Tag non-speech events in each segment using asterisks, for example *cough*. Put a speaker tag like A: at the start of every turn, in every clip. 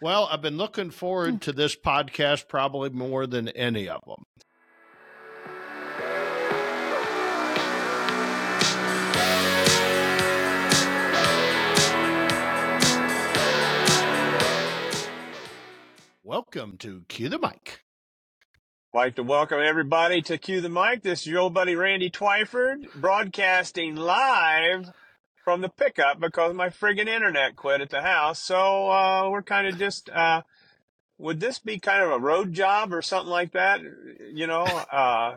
A: Well, I've been looking forward to this podcast probably more than any of them. Welcome to Cue the Mic.
B: like to welcome everybody to Cue the Mic. This is your old buddy Randy Twyford broadcasting live from the pickup because my friggin' internet quit at the house. So uh, we're kind of just. Uh, would this be kind of a road job or something like that? You know, uh,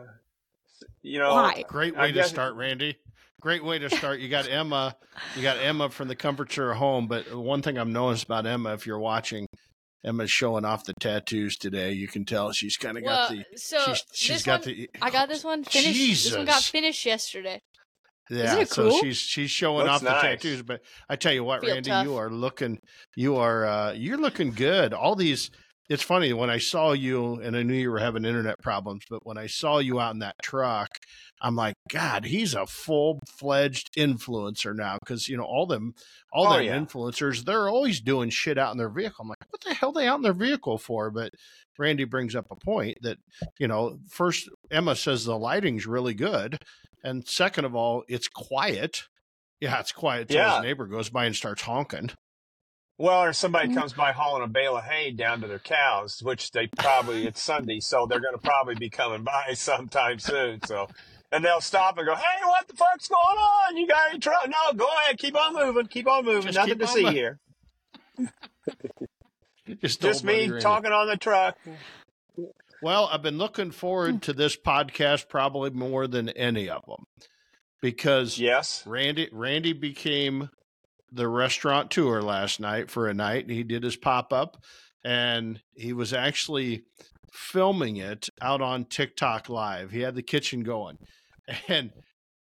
B: you know.
C: Why?
A: Great
B: I
A: way to start, Randy. Great way to start. You got Emma. You got Emma from the comforts of her home. But one thing I've noticed about Emma, if you're watching, Emma's showing off the tattoos today. You can tell she's kind of
C: Well,
A: got the.
C: so
A: she's she's
C: this
A: got
C: one,
A: the.
C: I got this one finished. This one got finished yesterday.
A: Yeah,
C: it
A: so she's she's showing
B: Looks
A: off the
B: nice.
A: tattoos. But I tell you what,
C: Feel
A: Randy,
C: tough.
A: you are looking, you are uh, you're looking good. All these. It's funny when I saw you, and I knew you were having internet problems. But when I saw you out in that truck, I'm like, God, he's a full fledged influencer now. Because you know all them, all
B: Oh,
A: them
B: yeah.
A: influencers, they're always doing shit out in their vehicle. I'm like, what the hell are they out in their vehicle for? But Randy brings up a point that you know, first Emma says the lighting's really good, and second of all, it's quiet. Yeah, it's quiet till
B: Yeah.
A: his neighbor goes by and starts honking.
B: Well, or somebody
C: Mm.
B: comes by hauling a bale of hay down to their cows, which they probably it's Sunday, so they're going to probably be coming by *laughs* sometime soon. So, and they'll stop and go, "Hey, what the fuck's going on? You got any trouble? No, go ahead, keep on moving, keep on moving.
A: Just
B: Nothing to see here. *laughs*
A: Just,
B: Just me talking on the truck.
A: Well, I've been looking forward to this podcast probably more than any of them because
B: Yes.
A: Randy Randy became the restaurant tour last night for a night. and He did his pop up, and he was actually filming it out on TikTok live. He had the kitchen going, and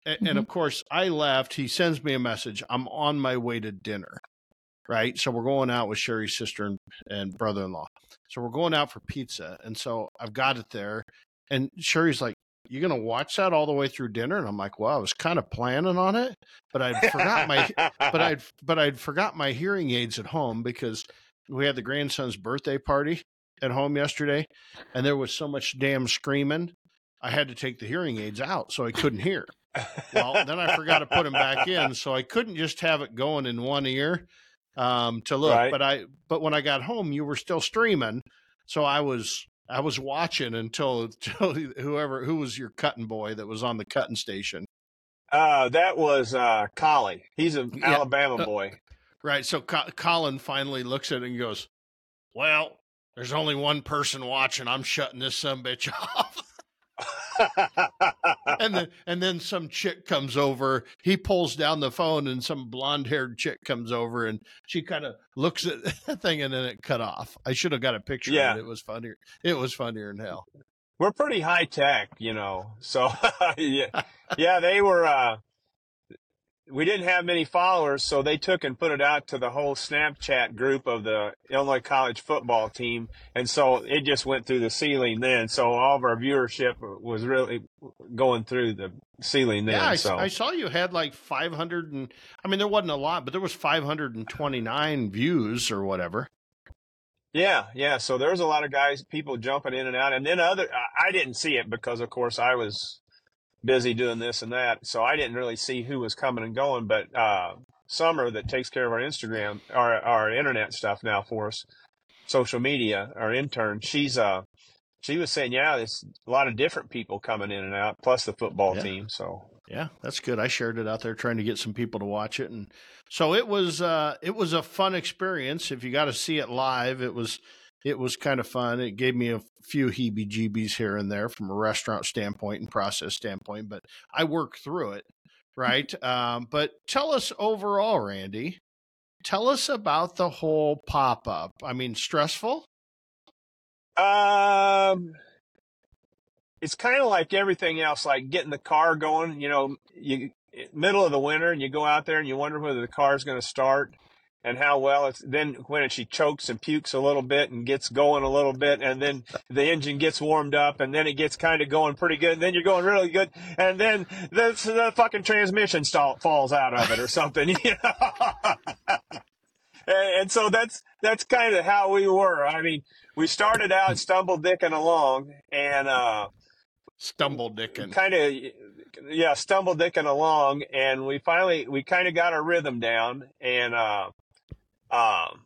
A: and, and mm-hmm. of course I left. He sends me a message. I'm on my way to dinner. Right, so we're going out with Sherry's sister and, and brother-in-law. So we're going out for pizza, and so I've got it there. And Sherry's like, You're gonna watch that all the way through dinner?" And I'm like, "Well, I was kind of planning on it, but I'd forgot my but *laughs* I'd but I'd forgot my hearing aids at home because we had the grandson's birthday party at home yesterday, and there was so much damn screaming. I had to take the hearing aids out so I couldn't hear. Well, then I forgot to put them back in, so I couldn't just have it going in one ear um, to look.
B: Right.
A: But I but when I got home, you were still streaming, so I was. I was watching until, *laughs* until whoever who was your cutting boy that was on the cutting station.
B: Uh, that was uh, Collie. He's an
A: Yeah.
B: Alabama
A: Uh,
B: boy.
A: Right. So Co- Colin finally looks at it and goes, "Well, there's only one person watching. I'm shutting this some bitch *laughs* off." And then and then some chick comes over. He pulls down the phone, and some blonde haired chick comes over, and she kind of looks at *laughs* the thing, and then it cut off. I should have got a picture.
B: Yeah.
A: of it. it was funnier. It was funnier than hell.
B: We're pretty high tech, you know. So *laughs* yeah, *laughs* yeah, they were. Uh, we didn't have many followers, so they took and put it out to the whole Snapchat group of the Illinois College football team, and so it just went through the ceiling then. So all of our viewership was really going through the ceiling then.
A: yeah, I,
B: so
A: I saw you had like 500 and I mean there wasn't a lot, but there was 529 views or whatever.
B: Yeah, yeah. So there was a lot of guys, people jumping in and out, and then other. I didn't see it because, of course, I was busy doing this and that, so I didn't really see who was coming and going. But uh, Summer, that takes care of our Instagram, our our internet stuff now for us, social media, our intern, she's uh, she was saying, yeah, there's a lot of different people coming in and out, plus the football
A: Yeah.
B: team. So
A: Yeah, that's good. I shared it out there trying to get some people to watch it and so it was uh it was a fun experience. If you got to see it live, it was it was kind of fun. It gave me a few heebie-jeebies here and there from a restaurant standpoint and process standpoint, but I worked through it, right? um but tell us overall, Randy, tell us about the whole pop-up. I mean, stressful?
B: Um, it's kind of like everything else, like getting the car going. You know, you middle of the winter, and you go out there and you wonder whether the car's going to start and how well it's. Then when she chokes and pukes a little bit and gets going a little bit, and then the engine gets warmed up, and then it gets kind of going pretty good, and then you're going really good, and then the the fucking transmission stall, falls out of it or something. *laughs* You know. and, and so that's that's kind of how we were. I mean, we started out stumble dicking along, and uh,
A: stumble dicking,
B: kind of yeah, stumble dicking along, and we finally we kind of got our rhythm down, and uh, um,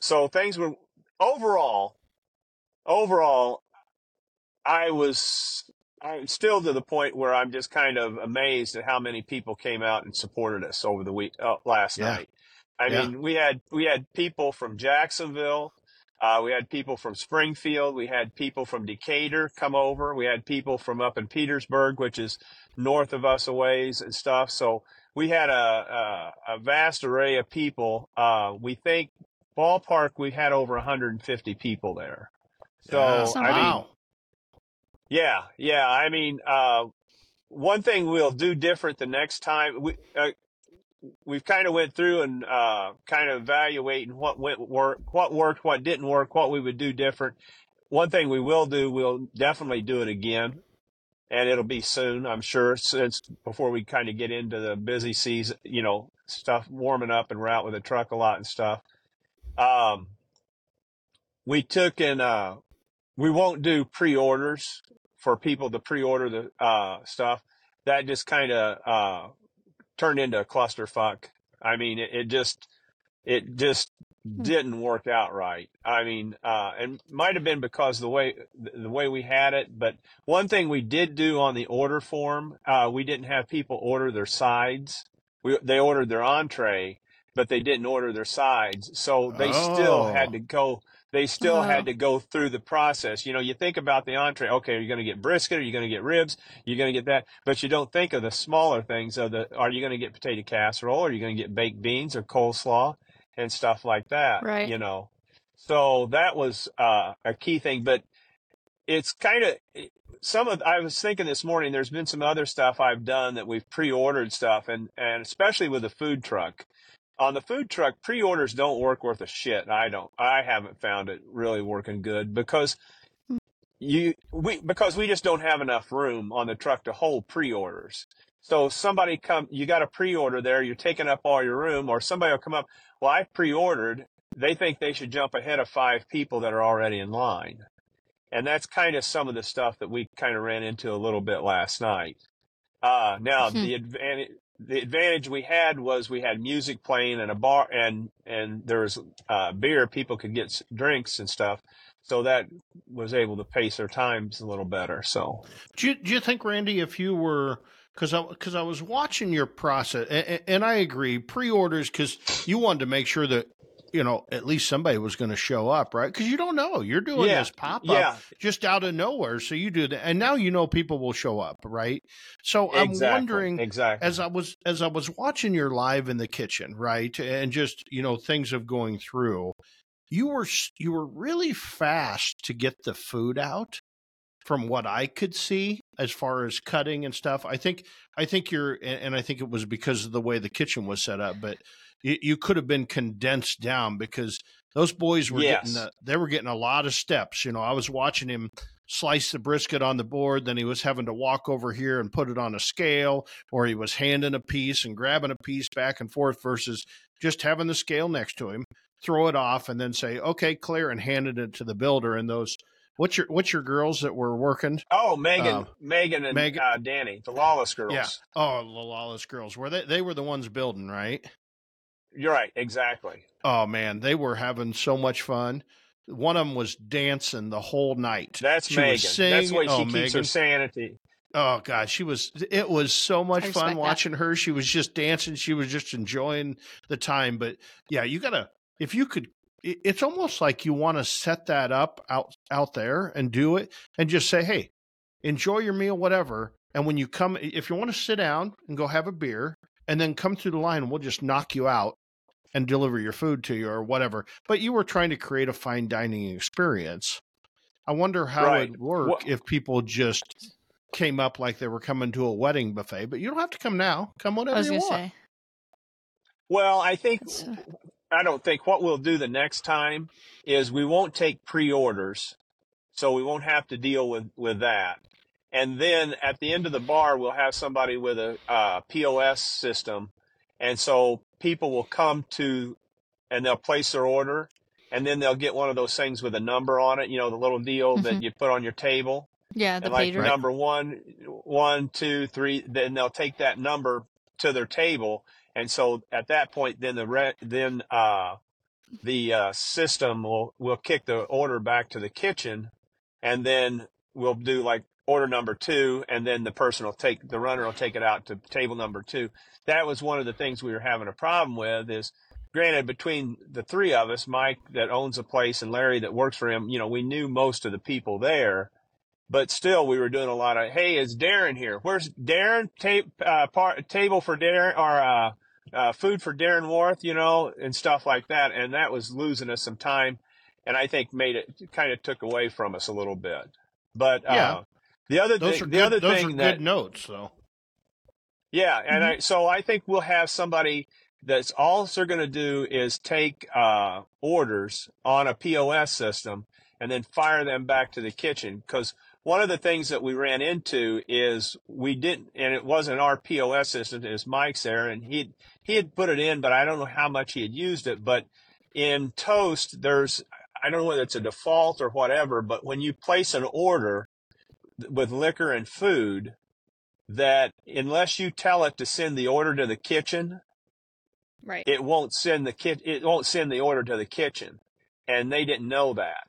B: so things were overall, overall, I was I'm still to the point where I'm just kind of amazed at how many people came out and supported us over the week uh, last
A: Yeah.
B: night. I
A: Yeah.
B: mean, we had we had people from Jacksonville, uh, we had people from Springfield, we had people from Decatur come over, we had people from up in Petersburg, which is north of us a ways and stuff. So we had a a, a vast array of people. Uh, we think ballpark we had over 150 people there. So
A: Yeah.
B: I mean,
A: wow.
B: yeah, yeah. I mean, uh, one thing we'll do different the next time. We uh, we've kind of went through and uh, kind of evaluating what went work, what worked, what didn't work, what we would do different. One thing we will do, we'll definitely do it again, and it'll be soon, I'm sure. Since before we kind of get into the busy season, you know, stuff warming up and we're out with the truck a lot and stuff. Um, we took and uh, we won't do pre-orders for people to pre-order the uh, stuff. That just kind of uh, turned into a clusterfuck. I mean, it, it just it just didn't work out right. I mean, uh, and might have been because the way the way we had it. But one thing we did do on the order form, uh, we didn't have people order their sides. We they ordered their entree, but they didn't order their sides. So they still had
A: Oh.
B: to go. They still had
C: Oh.
B: to go through the process. You know, you think about the entree. Okay, are you're going to get brisket. Are you going to get ribs? You're going to get that, but you don't think of the smaller things. Of the, are you going to get potato casserole? Are you going to get baked beans or coleslaw and stuff like that?
C: Right.
B: You know, so that was uh, a key thing. But it's kind of some of. I was thinking this morning. There's been some other stuff I've done that we've pre-ordered stuff, and and especially with the food truck. On the food truck, pre-orders don't work worth a shit. I don't. I haven't found it really working good because you we because we just don't have enough room on the truck to hold pre-orders. So somebody come, you got a pre-order there, you're taking up all your room, or somebody will come up. Well, I pre-ordered. They think they should jump ahead of five people that are already in line, and that's kind of some of the stuff that we kind of ran into a little bit last night. Uh, now
C: Hmm.
B: the advantage the advantage we had was we had music playing and a bar and and there was uh, beer. People could get drinks and stuff, so that was able to pace their times a little better. So
A: Do you, do you think, Randy, if you were because I because I was watching your process, and, and I agree, pre-orders because you wanted to make sure that you know at least somebody was going to show up, right? Because you don't know you're doing
B: yeah,
A: this pop up
B: yeah,
A: just out of nowhere, so you do that, and now you know people will show up, right? So I'm
B: exactly,
A: wondering
B: exactly.
A: as I was as I was watching your live in the kitchen, right, and just you know things of going through, you were you were really fast to get the food out from what I could see as far as cutting and stuff. I think I think you're and and I think it was because of the way the kitchen was set up, but you, you could have been condensed down because those boys were getting
B: Yes,
A: the, they were getting a lot of steps. You know, I was watching him slice the brisket on the board, then he was having to walk over here and put it on a scale, or he was handing a piece and grabbing a piece back and forth versus just having the scale next to him, throw it off, and then say, "Okay, clear," and handed it to the builder. And those what's your what's your girls that were working?
B: Oh, Megan,
A: Uh,
B: Megan, and
A: Megan,
B: uh, Danny, the Lawless girls.
A: yeah.
B: girls.
A: Oh, the lawless girls were they? They were the ones building, right?
B: You're right, exactly.
A: Oh man, they were having so much fun. One of them was dancing the whole night.
B: That's
A: She was
B: Megan. That's the
A: singing.
B: way she
A: Oh,
B: keeps her sanity.
A: Oh God, she was. It was so much
C: I
A: fun
C: respect that.
A: watching her. She was just dancing. She was just enjoying the time. But yeah, you gotta. If you could, it- it's almost like you want to set that up out out there and do it, and just say, "Hey, enjoy your meal, whatever." And when you come, if you want to sit down and go have a beer, and then come through the line, we'll just knock you out and deliver your food to you or whatever. But you were trying to create a fine dining experience. I wonder how
B: Right.
A: it'd work
B: Well,
A: if people just came up like they were coming to a wedding buffet. But you don't have to come now. Come
C: I
A: whenever
C: was
A: you want.
C: say.
B: well, I think
C: That's, uh,
B: I don't think what we'll do the next time is we won't take pre-orders, so we won't have to deal with with that. And then at the end of the bar, we'll have somebody with a uh, POS system, and so people will come to and they'll place their order and then they'll get one of those things with a number on it, you know, the little deal
C: Mhm.
B: that you put on your table.
C: Yeah, the
B: and like
C: pager.
B: number one, one, two, three, then they'll take that number to their table. And so at that point, then the re- then uh, the uh, system will will kick the order back to the kitchen, and then we'll do like order number two, and then the person will take the runner will take it out to table number two. That was one of the things we were having a problem with. Is granted between the three of us, Mike that owns a place and Larry that works for him, you know, we knew most of the people there but still we were doing a lot of hey is darren here where's darren uh, par- table for darren or uh, uh, food for darren worth you know and stuff like that and that was losing us some time and i think made it kind of took away from us a little bit but uh,
A: Yeah.
B: the other
A: Those
B: thing
A: are
B: the
A: good,
B: other
A: those
B: thing
A: are
B: that
A: good notes. So
B: yeah, and
C: Mhm.
B: I so I think we'll have somebody that's all they're going to do is take uh, orders on a POS system and then fire them back to the kitchen because one of the things that we ran into is we didn't and it wasn't our POS system it was Mike's there and he he had put it in but I don't know how much he had used it but in Toast there's I don't know whether it's a default or whatever but when you place an order with liquor and food that unless you tell it to send the order to the kitchen,
C: Right.
B: it won't send the kit. It won't send the order to the kitchen, and they didn't know that.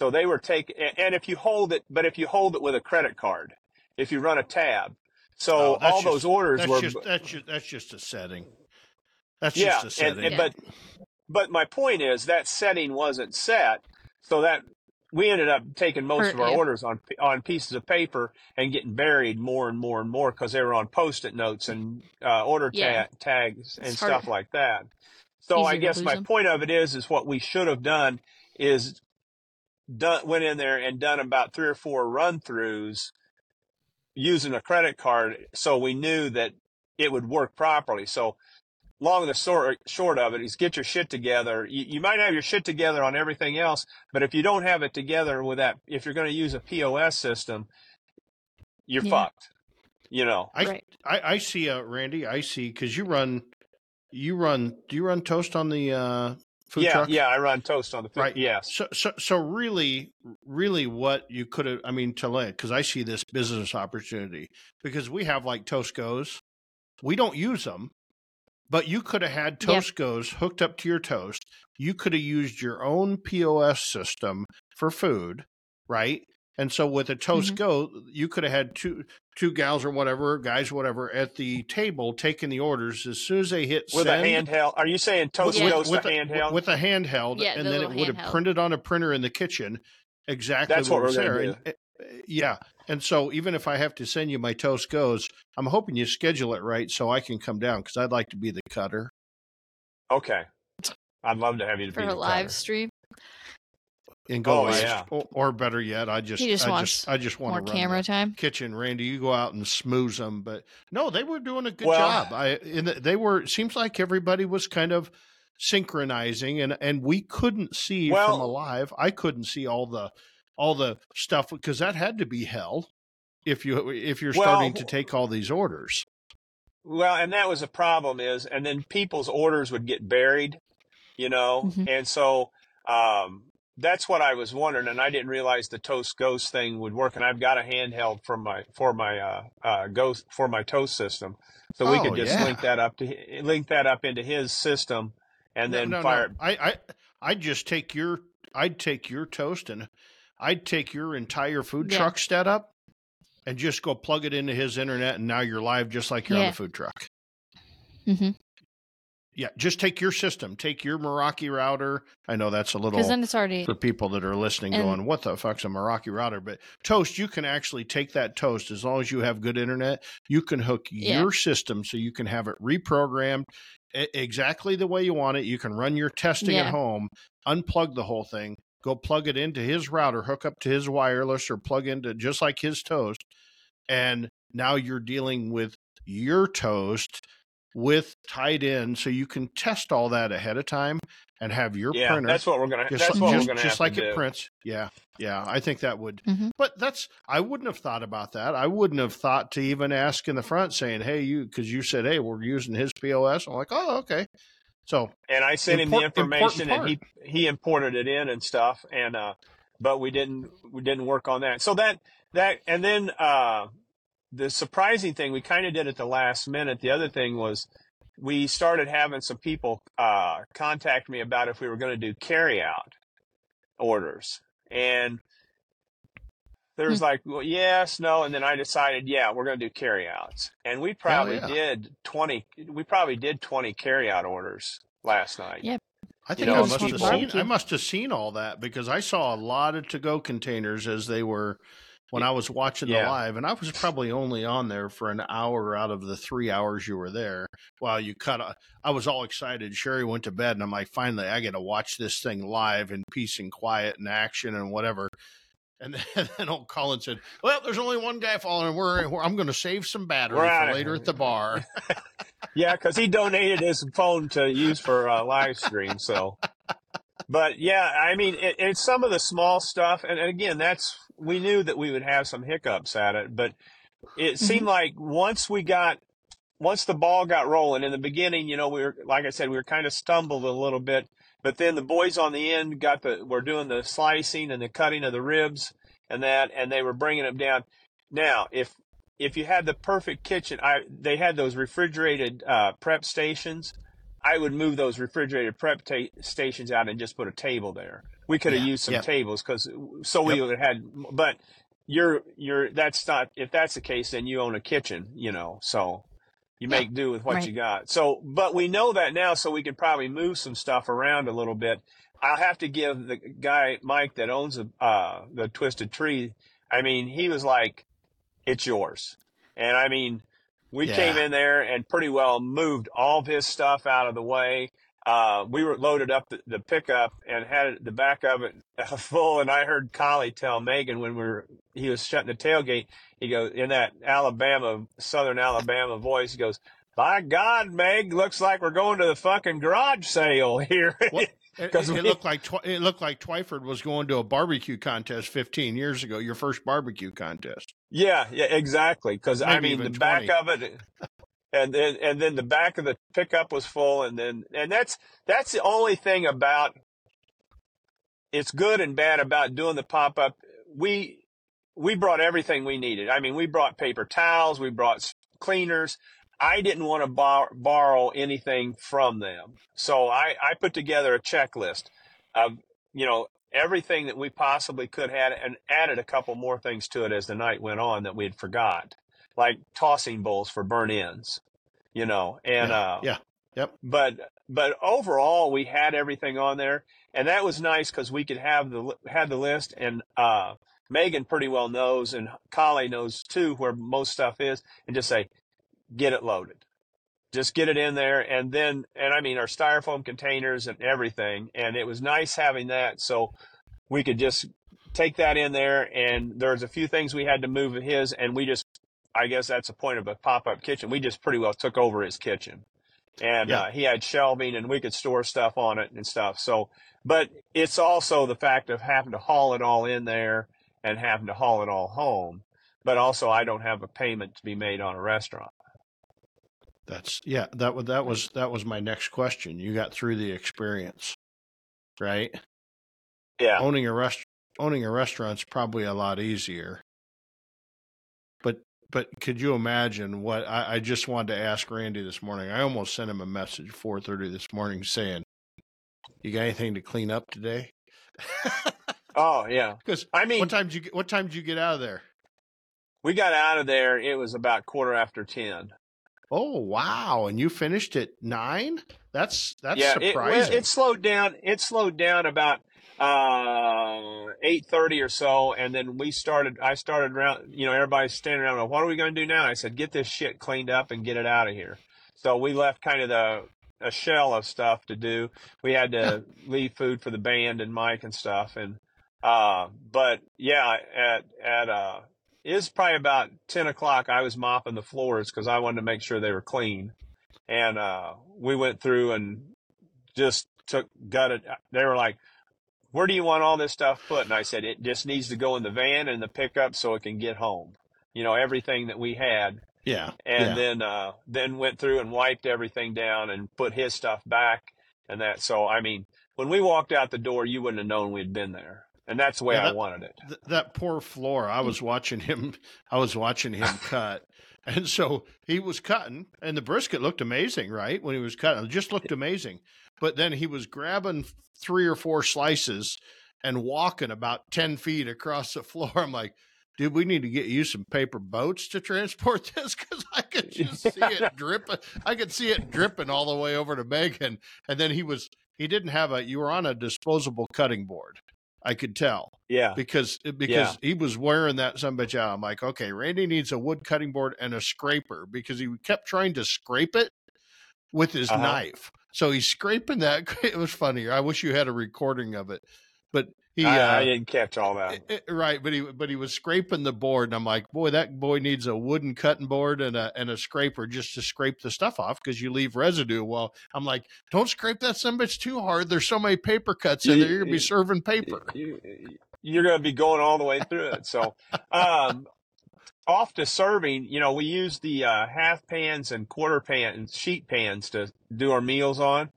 B: So they were taking. And if you hold it, but if you hold it with a credit card, if you run a tab, so
A: Oh,
B: all
A: just-
B: those orders
A: that's
B: were.
A: just that's just that's just a setting. That's
B: yeah,
A: just a
B: and,
A: setting.
B: and but but my point is that setting wasn't set, so that we ended up taking most
C: Hurt
B: of our
C: you.
B: orders on on pieces of paper and getting buried more and more and more because they were on post-it notes and uh, order ta-
C: Yeah.
B: tags and
C: It's
B: stuff
C: hard-
B: like that. So I
C: easier to
B: guess my
C: them.
B: point of it is is what we should have done is done went in there and done about three or four run throughs using a credit card so we knew that it would work properly. So long and the short, short of it is get your shit together. You, you might have your shit together on everything else, but if you don't have it together with that, if you're going to use a POS system, you're
C: Yeah.
B: fucked. You know,
A: I,
C: right.
A: I I see uh Randy. I see because you run you run do you run toast on the uh, food
B: yeah,
A: truck?
B: yeah. I run toast on the food.
A: Right.
B: Yes.
A: So, so, so really, really, what you could have, I mean, to let, because I see this business opportunity because we have like Toast Goes. We don't use them, but you could have had
C: Yeah.
A: Toast Goes hooked up to your toast. You could have used your own POS system for food, right? And so with a Toast
C: Mhm.
A: Go, you could have had two two gals or whatever, guys, whatever, at the table taking the orders. As soon as they hit
B: With
A: send,
B: a handheld. Are you saying toast
C: Yeah.
B: goes
A: with
B: to
A: a,
B: handheld?
A: with a handheld,
C: Yeah,
A: and
C: the
A: then it
C: little
A: would have printed on a printer in the kitchen exactly
B: That's
A: what,
B: what
A: was
B: we're
A: there.
B: gonna
A: And, uh, yeah, and so even if I have to send you my toast goes, I'm hoping you schedule it right so I can come down because I'd like to be the cutter.
B: okay. I'd love to have you to
C: For
B: be
C: a live
B: cutter.
C: stream.
A: And go
B: Oh,
A: live,
B: yeah.
A: or, or better yet, I just,
C: just
A: I just, I just want
C: More
A: to run
C: camera time.
A: kitchen. Randy, you go out and smooze them, but no, they were doing a good
B: Well-
A: job. I, in the, they were. It seems like everybody was kind of synchronizing, and and we couldn't see
B: Well-
A: from alive. I couldn't see all the all the stuff because that had to be hell if you if you're
B: Well,
A: starting to take all these orders.
B: Well, and that was a problem is, and then people's orders would get buried, you know,
C: Mhm.
B: and so um, that's what I was wondering, and I didn't realize the Toast Ghost thing would work. And I've got a handheld for my for my uh, uh, Ghost for my Toast system, so we
A: Oh,
B: could just
A: yeah.
B: link that up to hi- link that up into his system, and
A: No,
B: then
A: no,
B: fire.
A: no. I, I I'd just take your I'd take your toast and I'd take your entire food
C: Yeah.
A: truck setup and just go plug it into his internet, and now you're live just like you're on
C: Yeah.
A: the food truck.
C: Mm-hmm.
A: Yeah, just take your system, take your Meraki router. I know that's a little
C: then it's already.
A: for people that are listening
C: And-
A: going, what the fuck's a Meraki router? But Toast, you can actually take that Toast as long as you have good internet. You can hook
C: Yeah.
A: your system so you can have it reprogrammed exactly the way you want it. You can run your testing at home, unplug the whole thing, go plug it into his router, hook up to his wireless, or plug into just like his Toast. And now you're dealing with your Toast with tied in so you can test all that ahead of time and have your
B: yeah,
A: printer
B: that's what we're gonna.
A: just,
B: That's what
A: just,
B: we're gonna
A: just
B: have
A: like
B: to
A: it
B: do.
A: prints. Yeah, yeah. I think that would.
C: Mhm.
A: But that's I wouldn't have thought about that. I wouldn't have thought to even ask in the front saying, "Hey, you," because you said, "Hey, we're using his POS." I'm like, "Oh, okay." So
B: and I sent him the information, and he he imported it in and stuff, and uh, but we didn't we didn't work on that. So that that and then uh, the surprising thing we kind of did at the last minute. The other thing was we started having some people uh, contact me about if we were going to do carry out orders, and there was like, well, yes, no, and then I decided, yeah, we're going to do carry outs, and we probably
A: yeah.
B: did twenty. We probably did twenty carry out orders last night.
C: Yeah.
A: I
B: You
A: think
B: know,
A: I must have seen. I must have seen all that because I saw a lot of to-go containers as they were when I was watching the live, and I was probably only on there for an hour out of the three hours you were there. While you cut, a, I was all excited. Sherry went to bed, and I'm like, finally, I get to watch this thing live in peace and quiet and action and whatever. And then, *laughs* and then old Colin said, "Well, there's only one guy following. We're, we're I'm going to save some battery
B: We're
A: for later at the bar." *laughs*
B: Yeah, because he donated his phone to use for uh, live stream. So, *laughs* but yeah, I mean, it, it's some of the small stuff, and, and again, that's we knew that we would have some hiccups at it, but it seemed like once we got once the ball got rolling in the beginning, you know, we were like I said, we were kind of stumbled a little bit, but then the boys on the end got the were doing the slicing and the cutting of the ribs and that, and they were bringing them down. Now, if if you had the perfect kitchen, I they had those refrigerated uh, prep stations. I would move those refrigerated prep ta- stations out and just put a table there. We could have
A: Yeah,
B: used some
A: yeah.
B: tables because so we
A: Yep.
B: would have had. But you're you're that's not if that's the case, then you own a kitchen, you know. So you
A: Yeah.
B: make do with what
C: Right.
B: you got. So, but we know that now, so we can probably move some stuff around a little bit. I'll have to give the guy Mike that owns the uh, the Twisted Tree. I mean, he was like, "It's yours," and I mean, we
A: Yeah.
B: came in there and pretty well moved all of his stuff out of the way. Uh, we were loaded up the, the pickup and had it, the back of it *laughs* full. And I heard Collie tell Megan when we were he was shutting the tailgate. He goes in that Alabama, Southern Alabama voice. He goes, "By God, Meg, looks like we're going to the fucking garage sale *laughs* here."
A: What? It, it
B: we-
A: looked like Twi- it looked like Twyford was going to a barbecue contest 15 years ago. Your first barbecue contest.
B: Yeah, yeah, exactly. Because I mean, the
A: even
B: back of it, and then and then the back of the pickup was full, and then and that's that's the only thing about it's good and bad about doing the pop up. We we brought everything we needed. I mean, we brought paper towels, we brought cleaners. I didn't want to bar- borrow anything from them, so I I put together a checklist of you know everything that we possibly could have and added a couple more things to it as the night went on that we had forgot like tossing bowls for burn ins you know and
A: yeah,
B: uh
A: yeah, yep.
B: but but overall we had everything on there and that was nice because we could have the had the list and uh megan pretty well knows and collie knows too where most stuff is and just say get it loaded. Just get it in there and then and i mean our styrofoam containers and everything and it was nice having that so we could just take that in there and there's a few things we had to move of his and we just i guess that's the point of a pop-up kitchen. We just pretty well took over his kitchen. And
A: Yeah.
B: uh, he had shelving and we could store stuff on it and stuff so but it's also the fact of having to haul it all in there and having to haul it all home but also i don't have a payment to be made on a restaurant
A: That's yeah. That was that was that was my next question. You got through the experience, right?
B: yeah
A: Owning a rest owning a restaurant's probably a lot easier. But but could you imagine what I, I just wanted to ask Randy this morning? I almost sent him a message four thirty this morning saying, "You got anything to clean up today?" *laughs*
B: oh yeah
A: Because
B: i mean
A: what time did you get, what time did you get out of there?
B: we got out of there it was about quarter after 10
A: Oh wow! And you finished at nine. That's that's
B: yeah, it,
A: surprising.
B: it slowed down. It slowed down about uh eight thirty or so, and then we started. I started around. You know, everybody's standing around. What are we going to do now? I said, get this shit cleaned up and get it out of here. So we left kind of the a shell of stuff to do. We had to *laughs* leave food for the band and Mike and stuff, and uh, but yeah, at at uh, it was probably about ten o'clock. I was mopping the floors because I wanted to make sure they were clean. and uh, we went through and just took gutted. They were like, "Where do you want all this stuff put?" And I said, "It just needs to go in the van and the pickup so it can get home." You know, everything that we had,
A: Yeah.
B: and
A: yeah.
B: then uh, then went through and wiped everything down and put his stuff back and that. So I mean, when we walked out the door, you wouldn't have known we'd been there, and that's the way
A: Yeah,
B: I wanted it.
A: Th- that poor floor. I was watching him. I was watching him *laughs* cut, and so he was cutting, and the brisket looked amazing, right? When he was cutting, it just looked amazing. But then he was grabbing three or four slices and walking about ten feet across the floor. I'm like. Dude, we need to get you some paper boats to transport *laughs* this because I could *laughs* just see it dripping. I could see it dripping all the way over to Megan. And then he was, he didn't have a, you were on a disposable cutting board. I could tell
B: Yeah,
A: because because
B: Yeah.
A: he was wearing that some bitch out. I'm like, okay, Randy needs a wood cutting board and a scraper because he kept trying to scrape it with his
B: Uh-huh.
A: knife. So he's scraping that. *laughs* It was funny. I wish you had a recording of it, but he.
B: I,
A: uh,
B: I didn't catch all that.
A: it- it- right, but he but he was scraping the board, and I'm like, boy, that boy needs a wooden cutting board and a and a scraper just to scrape the stuff off because you leave residue. Well, I'm like, don't scrape that some bitch too hard. There's so many paper cuts in there, you're gonna be serving paper.
B: You, you're going to be going all the way through it. So, um, off to serving, you know, we use the uh, half pans and quarter pans, and sheet pans to do our meals on,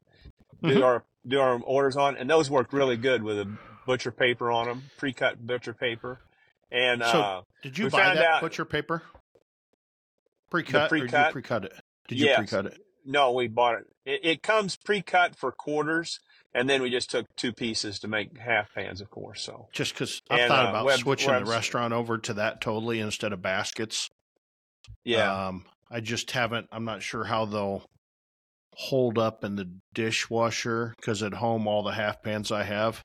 B: do
A: Mhm.
B: our do our orders on, and those work really good with a butcher paper on them, pre-cut butcher paper, and
A: So-
B: uh,
A: Did you buy that butcher paper? Pre-cut, or did you
B: pre-cut?
A: pre-cut it? Did you
B: Yes.
A: pre-cut it?
B: no, we bought it. it. It comes pre-cut for quarters, and then we just took two pieces to make half pans, of course. So
A: Just because I
B: And,
A: thought
B: uh,
A: about
B: web-
A: switching
B: webs-
A: the restaurant over to that totally instead of baskets.
B: yeah,
A: Um, I just haven't. I'm not sure how they'll hold up in the dishwasher because at home all the half pans I have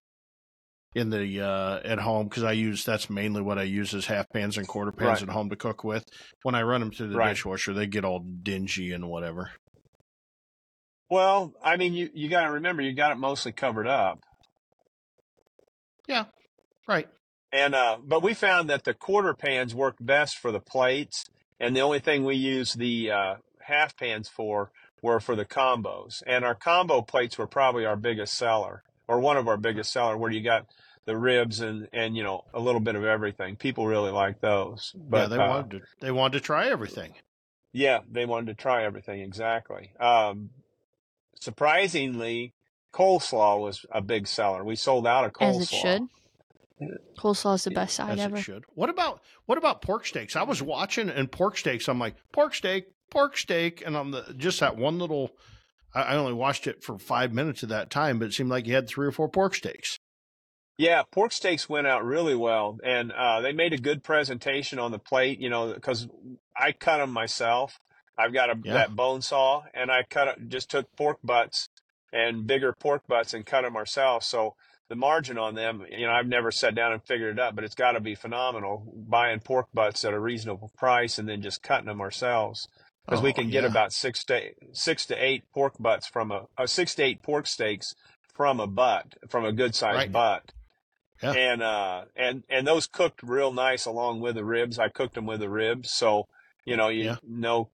A: in the uh at home because I use that's mainly what I use is half pans and quarter pans
B: Right.
A: at home to cook with. When I run them through the
B: Right.
A: dishwasher, they get all dingy and whatever.
B: Well, I mean, you you got to remember you got it mostly covered up,
A: Yeah, right.
B: and uh, but we found that the quarter pans work best for the plates, and the only thing we use the uh, half pans for were for the combos, and our combo plates were probably our biggest seller, or one of our biggest seller, where you got the ribs and and you know a little bit of everything. People really like those, but
A: yeah, they
B: uh,
A: wanted to. They wanted to try everything.
B: Yeah, they wanted to try everything exactly. Um, surprisingly, coleslaw was a big seller. We sold out of coleslaw.
C: As it should. Coleslaw is the best side
A: as
C: ever.
A: it should. What about what about pork steaks? I was watching and pork steaks. I'm like pork steak, pork steak, and on the just that one little. I I only watched it for five minutes at that time, but it seemed like you had three or four pork steaks.
B: Yeah, pork steaks went out really well, and uh, they made a good presentation on the plate. You know, because I cut them myself. I've got a
A: Yeah.
B: that bone saw, and I cut it, just took pork butts and bigger pork butts and cut them ourselves. So the margin on them, you know, I've never sat down and figured it out, but it's got to be phenomenal buying pork butts at a reasonable price and then just cutting them ourselves because we
A: Oh,
B: can get
A: yeah.
B: about six to six to eight pork butts from a, a six to eight pork steaks from a butt from a good sized
A: Right.
B: butt.
A: Yeah.
B: And uh and and those cooked real nice along with the ribs. I cooked them with the ribs, so you know you
A: Yeah.
B: know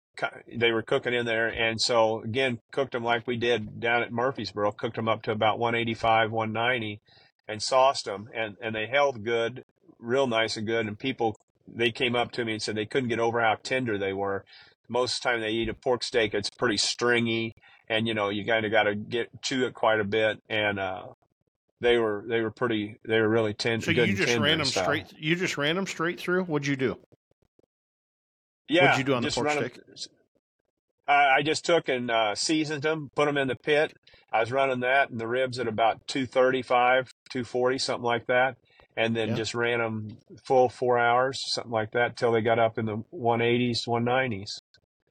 B: they were cooking in there, and so again cooked them like we did down at Murfreesboro. Cooked them up to about 185, 190, and sauced them, and and they held good, real nice and good. And people they came up to me and said they couldn't get over how tender they were. Most of the time they eat a pork steak, it's pretty stringy, and you know you kind of got to get chew it quite a bit, and uh, they were they were pretty they were really tender.
A: So you just ran them
B: stuff.
A: straight. You just ran them straight through. What'd you do?
B: Yeah,
A: What'd you do on the pork
B: run 'em-
A: steak?
B: I I just took and uh, seasoned them, put them in the pit. I was running that and the ribs at about 235, 240, something like that. And then
A: Yeah.
B: just ran them full four hours, something like that, till they got up in the 180s, 190s.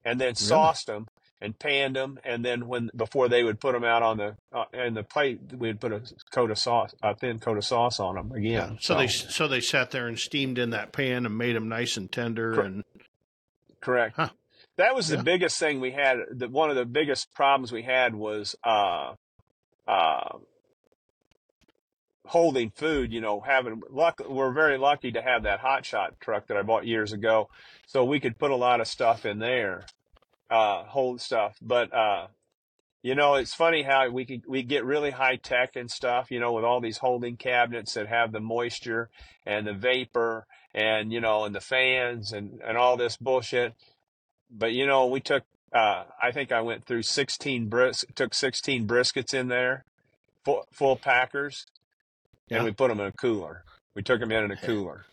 B: And then sauced them and panned them. And then when before they would put them out on the uh, in the plate, we'd put a coat of sauce, a thin coat of sauce on them again.
A: So they so they sat there and steamed in that pan and made them nice and tender.
B: Cor-
A: And
B: Correct.
A: Huh.
B: That was the biggest thing we had. The, one of the biggest problems we had was uh, uh, holding food. You know, having luck. We're very lucky to have that hot shot truck that I bought years ago, so we could put a lot of stuff in there. Uh, hold stuff. But uh, you know, it's funny how we could we get really high tech and stuff. You know, with all these holding cabinets that have the moisture and the vapor and you know and the fans and and all this bullshit. But you know, we took. Uh, I think I went through 16 bris took 16 briskets in there, full, full packers,
A: Yeah.
B: and we put them in a cooler. We took them in in a cooler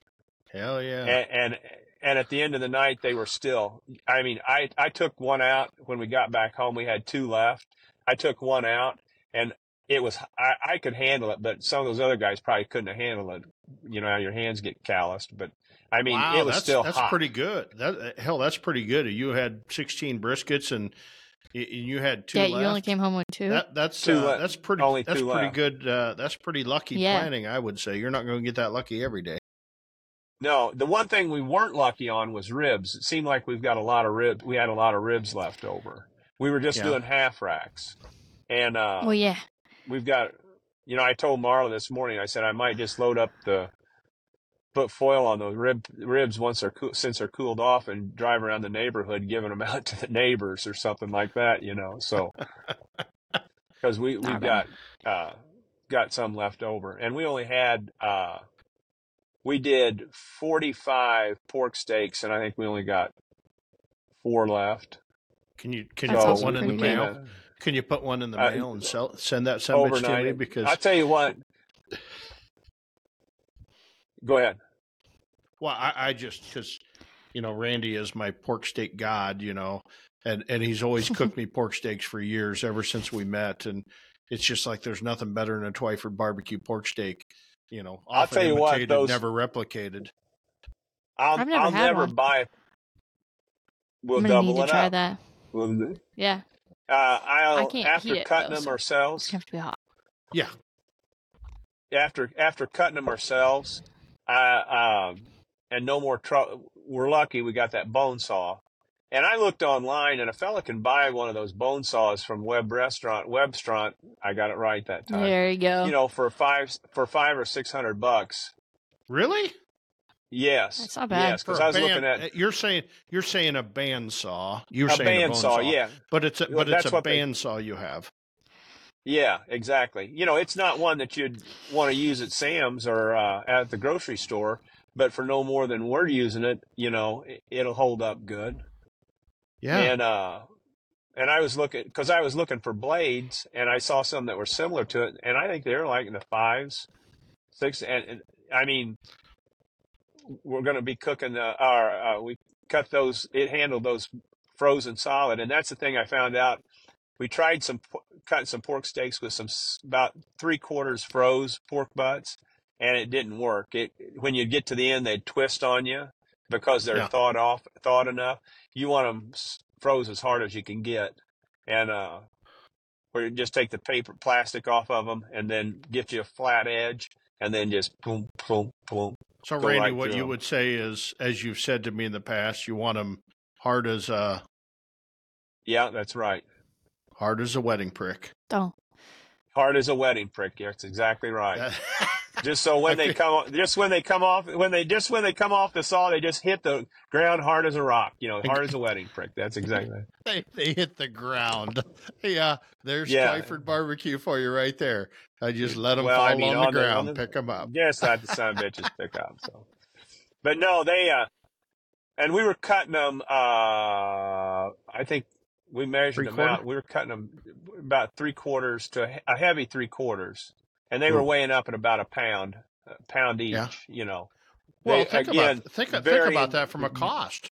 A: Hell yeah.
B: and, and and at the end of the night they were still i mean i i took one out when we got back home we had two left i took one out and it was i i could handle it but some of those other guys probably couldn't have handled it you know how your hands get calloused but i mean
A: wow,
B: it was
A: that's,
B: still
A: that's
B: hot
A: pretty good. That hell, that's pretty good. You had 16 briskets and you had two
C: yeah,
A: left.
C: you only came home with two.
A: That that's
B: Two
A: uh, that's pretty
B: Only
A: that's pretty
B: left.
A: good. Uh, that's pretty lucky
C: Yeah.
A: planning, I would say. You're not going to get that lucky every day.
B: No the one thing we weren't lucky on was ribs. It seemed like we've got a lot of ribs we had a lot of ribs left over. We were just
A: Yeah.
B: doing half racks. And uh
C: well, yeah.
B: we've got you know i told marla this morning i said i might just load up the put foil on those rib ribs once they're cool, since they're cooled off and drive around the neighborhood giving them out *laughs* to the neighbors or something like that you know so. *laughs* Because we we
C: Not
B: got uh got some left over. And we only had uh we did 45 pork steaks and i think we only got four left
A: Can you can
C: That
A: you put one in the
C: pretty good.
A: mail? Can you put one in the
B: Uh,
A: mail and sell send that sandwich to me? Because
B: i'll tell you what go ahead
A: Well, I, I just because you know Randy is my pork steak god, you know, and and he's always *laughs* cooked me pork steaks for years ever since we met, and it's just like there's nothing better than a Twyford barbecue pork steak, you know.
B: I'll
A: often
B: tell you what, those-
A: never replicated.
B: I'll,
C: I've never
B: I'll
C: had
B: never
C: one.
B: buy. We'll
C: I'm gonna
B: double
C: need to
B: it
C: try
B: up.
C: that.
B: We'll,
C: Yeah,
B: uh, I'll
C: I can't
B: after
C: heat it,
B: cutting
C: though,
B: them
C: so-
B: ourselves.
C: it's gonna have to be hot.
A: Yeah,
B: After after cutting them ourselves, I um, and no more trouble. We're lucky we got that bone saw. And I looked online, and a fella can buy one of those bone saws from Web Restaurant. Webstaurant, I got it right that time.
C: There you go.
B: You know, for five for five or six hundred bucks.
A: really?
B: Yes,
C: That's not bad.
B: Yes, because
A: a
B: I was
A: band-
B: looking at
A: you're saying you're saying a bandsaw. You're
B: a
A: saying a
B: band
A: bone
B: saw. Yeah,
A: but it's a,
B: Well,
A: but it's
B: that's
A: a
B: what they-
A: bandsaw you have.
B: Yeah, exactly. You know, it's not one that you'd want to use at Sam's or uh, at the grocery store, but for no more than we're using it, you know, it, it'll hold up good.
A: Yeah,
B: And uh, and I was looking because I was looking for blades, and I saw some that were similar to it, and I think they're like in the fives, six, and, and I mean, we're going to be cooking the, our uh, we cut those, it handled those frozen solid, and that's the thing I found out. We tried some cutting some pork steaks with some about three quarters froze pork butts, and it didn't work. It when you get to the end, they'd twist on you because they're
A: Yeah.
B: thawed off, thawed enough. You want them froze as hard as you can get, and uh, or you just take the paper plastic off of them, and then get you a flat edge, and then just boom, boom, boom.
A: So,
B: Go
A: Randy,
B: right
A: what
B: through
A: you
B: 'em.
A: would say is, as you've said to me in the past, you want them hard as a
B: Yeah, that's right.
A: hard as a wedding prick.
C: Don't.
B: Hard as a wedding prick. That's exactly right.
A: That- *laughs*
B: just so when they come, off- just when they come off, when they just when they come off the saw, they just hit the ground hard as a rock. You know, hard as a wedding prick. That's exactly.
A: they, they hit the ground. *laughs* Yeah, there's
B: Yeah.
A: Twyford barbecue for you right there. I just let them
B: Well,
A: fall
B: I mean,
A: on the
B: on the- on
A: ground,
B: the-
A: pick them up.
B: Yes, I had the son of bitches *laughs* pick up. So, but no, they uh, and we were cutting them. Uh, I think we measured
A: Three
B: them
A: quarter?
B: out. We were cutting them about three quarters to a heavy three quarters, and they were weighing up at about a pound, a pound each.
A: Yeah.
B: You know.
A: Well,
B: They-
A: think
B: again,
A: about think, think about that from a cost.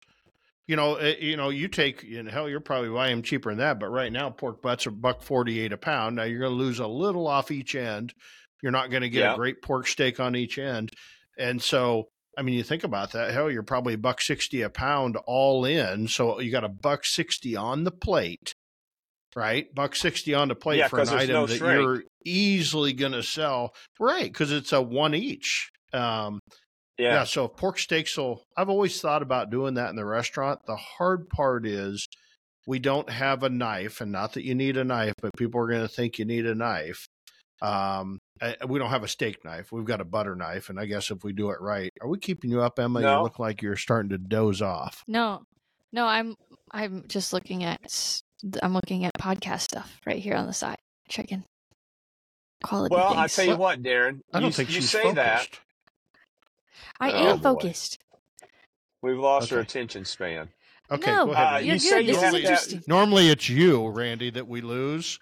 A: You know, eh, you know, you take and hell, you're probably buying them cheaper than that. But right now, pork butts are buck forty eight a pound. Now you're going to lose a little off each end. You're not going to get
B: Yeah.
A: a great pork steak on each end, and so I mean, you think about that. Hell, you're probably buck sixty a pound all in. So you got a buck sixty on the plate, right? Buck sixty on the plate
B: Yeah,
A: for an item
B: no
A: that
B: shrink.
A: you're easily going to sell, right? Because it's a one each. Um, yeah.
B: Yeah.
A: so pork steaks will I've always thought about doing that in the restaurant. The hard part is we don't have a knife, and not that you need a knife, but people are going to think you need a knife. Um, we don't have a steak knife. We've got a butter knife, and I guess if we do it right, are we keeping you up, Emma? You look like you're starting to doze off.
C: No, no. I'm I'm just looking at s- I'm looking at podcast stuff right here on the side. Checking quality
B: Well, I
C: things.
B: tell you what, Darren.
A: I don't
B: you,
A: think
B: you
A: she's
B: say
A: focused.
B: that
C: I
B: Oh,
C: am
B: boy.
C: focused.
B: we've lost our
A: Okay.
B: attention span.
A: Okay,
C: no,
A: go ahead.
B: Uh,
A: Randy.
C: you're
B: you
C: good.
B: say you
C: this
B: have to-
A: Normally it's you, Randy, that we lose,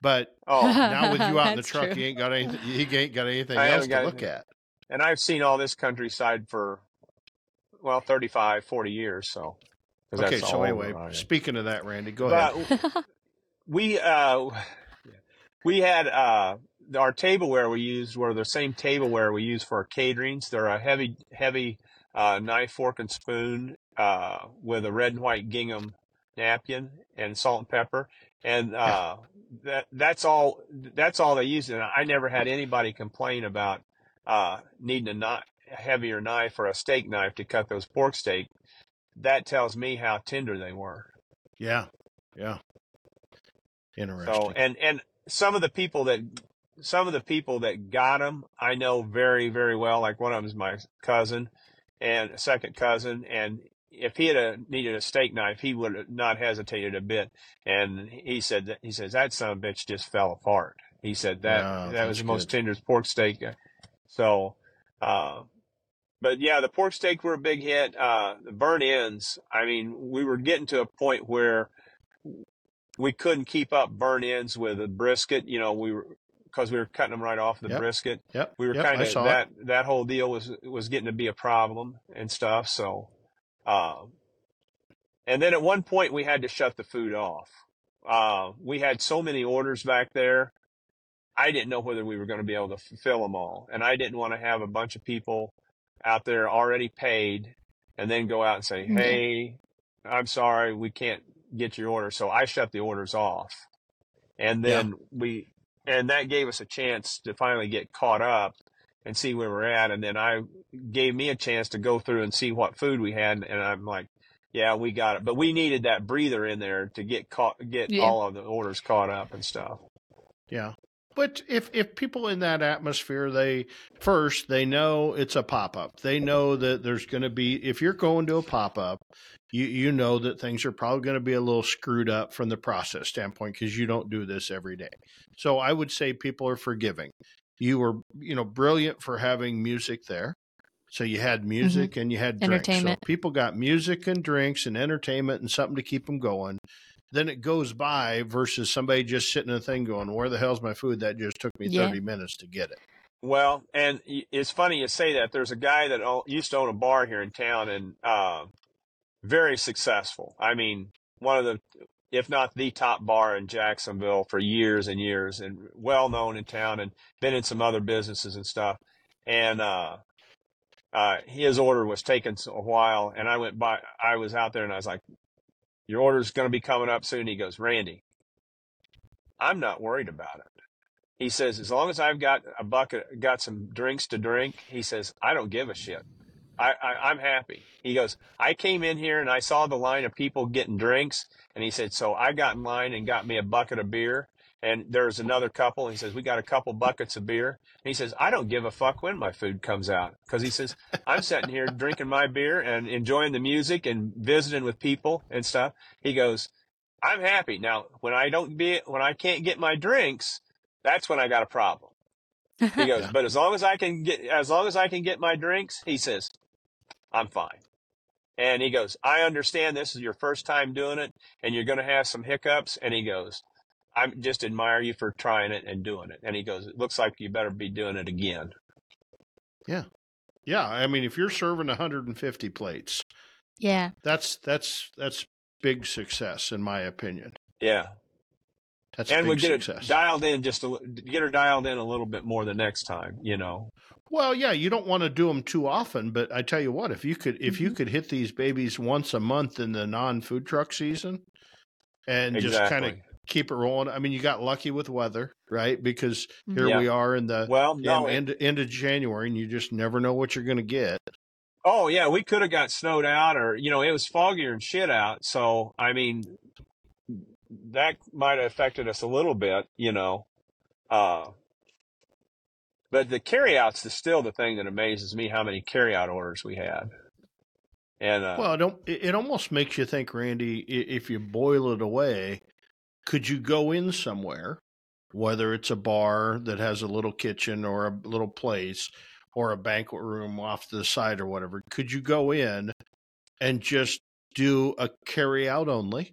A: but
B: Oh,
A: now with you *laughs* out in the truck,
C: true.
A: he ain't got anything. He ain't got anything
B: I
A: else
B: haven't
A: to look
B: anything.
A: at.
B: and I've seen all this countryside for well 35, 40 years. So 'cause
A: Okay, so anyway,
B: over, I think.
A: speaking of that, Randy, go ahead.
B: but we uh we had uh our tableware we used were the same tableware we use for our caterings. They're a heavy heavy uh, knife, fork, and spoon uh, with a red and white gingham napkin and salt and pepper, and uh, that that's all that's all they used. And I never had anybody complain about uh, needing a knife, heavier knife or a steak knife to cut those pork steak. That tells me how tender they were.
A: Yeah, yeah. Interesting.
B: So and and some of the people that some of the people that got them, I know very very well. Like one of them is my cousin, and a second cousin, and if he had a, needed a steak knife, he would have not hesitated a bit. And he said that he says that son of a bitch just fell apart. He said that
A: Yeah,
B: that was the most
A: good.
B: tenderest pork steak. So, uh, but yeah, the pork steak were a big hit. Uh, the burn ends—I mean, we were getting to a point where we couldn't keep up burn ends with the brisket. You know, we were because we were cutting them right off the
A: Yep.
B: brisket.
A: yep,
B: We were
A: yep,
B: kind of that
A: it.
B: that whole deal was was getting to be a problem and stuff. So, um, and then at one point we had to shut the food off. Uh, we had so many orders back there. I didn't know whether we were going to be able to fulfill them all, and I didn't want to have a bunch of people out there already paid, and then go out and say,
C: Yeah.
B: "Hey, I'm sorry, we can't get your order." So I shut the orders off, and
A: Yeah.
B: then we, and that gave us a chance to finally get caught up and see where we're at, and then I gave me a chance to go through and see what food we had, and I'm like. Yeah, we got it, but we needed that breather in there to get caught, get
C: Yeah.
B: all of the orders caught up and stuff.
A: Yeah. But if if people in that atmosphere, they first they know it's a pop up. They know that there's going to be if you're going to a pop up, you you know that things are probably going to be a little screwed up from the process standpoint because you don't do this every day. So I would say people are forgiving. You were you know brilliant for having music there. So you had mm-hmm. music and you had drinks. So
C: Entertainment.
A: people got music and drinks and entertainment and something to keep them going then it goes by versus somebody just sitting in a thing going, "Where the hell's my food?" That just took me
C: Yeah.
A: thirty minutes to get it.
B: Well, and it's funny you say that. There's a guy that used to own a bar here in town, and uh, very successful. I mean, one of the, if not the top bar in Jacksonville for years and years, and well known in town, and been in some other businesses and stuff. And uh, uh, his order was taking a while, and I went by. I was out there, and I was like, "Your order's going to be coming up soon." He goes, "Randy, I'm not worried about it." He says, as long as I've got a bucket, got some drinks to drink, he says, I don't give a shit. I, I, I'm happy. He goes, I came in here and I saw the line of people getting drinks. And he said, so I got in line and got me a bucket of beer. And there's another couple. He says, we got a couple buckets of beer. And he says, I don't give a fuck when my food comes out. Cause he says, I'm sitting here *laughs* drinking my beer and enjoying the music and visiting with people and stuff. He goes, I'm happy. Now, when I don't be, when I can't get my drinks, that's when I got a problem. He *laughs* goes,
A: Yeah.
B: but as long as I can get, as long as I can get my drinks, he says, I'm fine. And he goes, I understand this is your first time doing it and you're going to have some hiccups. And he goes, I just admire you for trying it and doing it. And he goes, it looks like you better be doing it again.
A: Yeah, Yeah. I mean, if you're serving 150 plates,
C: yeah.
A: that's that's that's big success in my opinion.
B: Yeah.
A: That's
B: and
A: big
B: we get
A: success.
B: it dialed in just a, get her dialed in a little bit more the next time, you know?
A: well, yeah, you don't want to do them too often, but I tell you what, if you could if you
C: Mhm.
A: could hit these babies once a month in the non-food truck season and just kind of
B: exactly.
A: Keep it rolling. I mean, you got lucky with weather, right? Because
C: Mhm.
A: here
B: Yeah.
A: we are in the
B: Well,
A: yeah,
B: no, it-
A: end, end of January and you just never know what you're going to get.
B: Oh yeah, we could have got snowed out, or you know, it was foggier and shit out. So I mean, that might have affected us a little bit, you know. Uh, but the carryouts is still the thing that amazes me how many carryout orders we had. And uh,
A: Well, it, don't, it it almost makes you think, Randy, if you boil it away, could you go in somewhere, whether it's a bar that has a little kitchen or a little place or a banquet room off to the side or whatever, could you go in and just do a carry out only?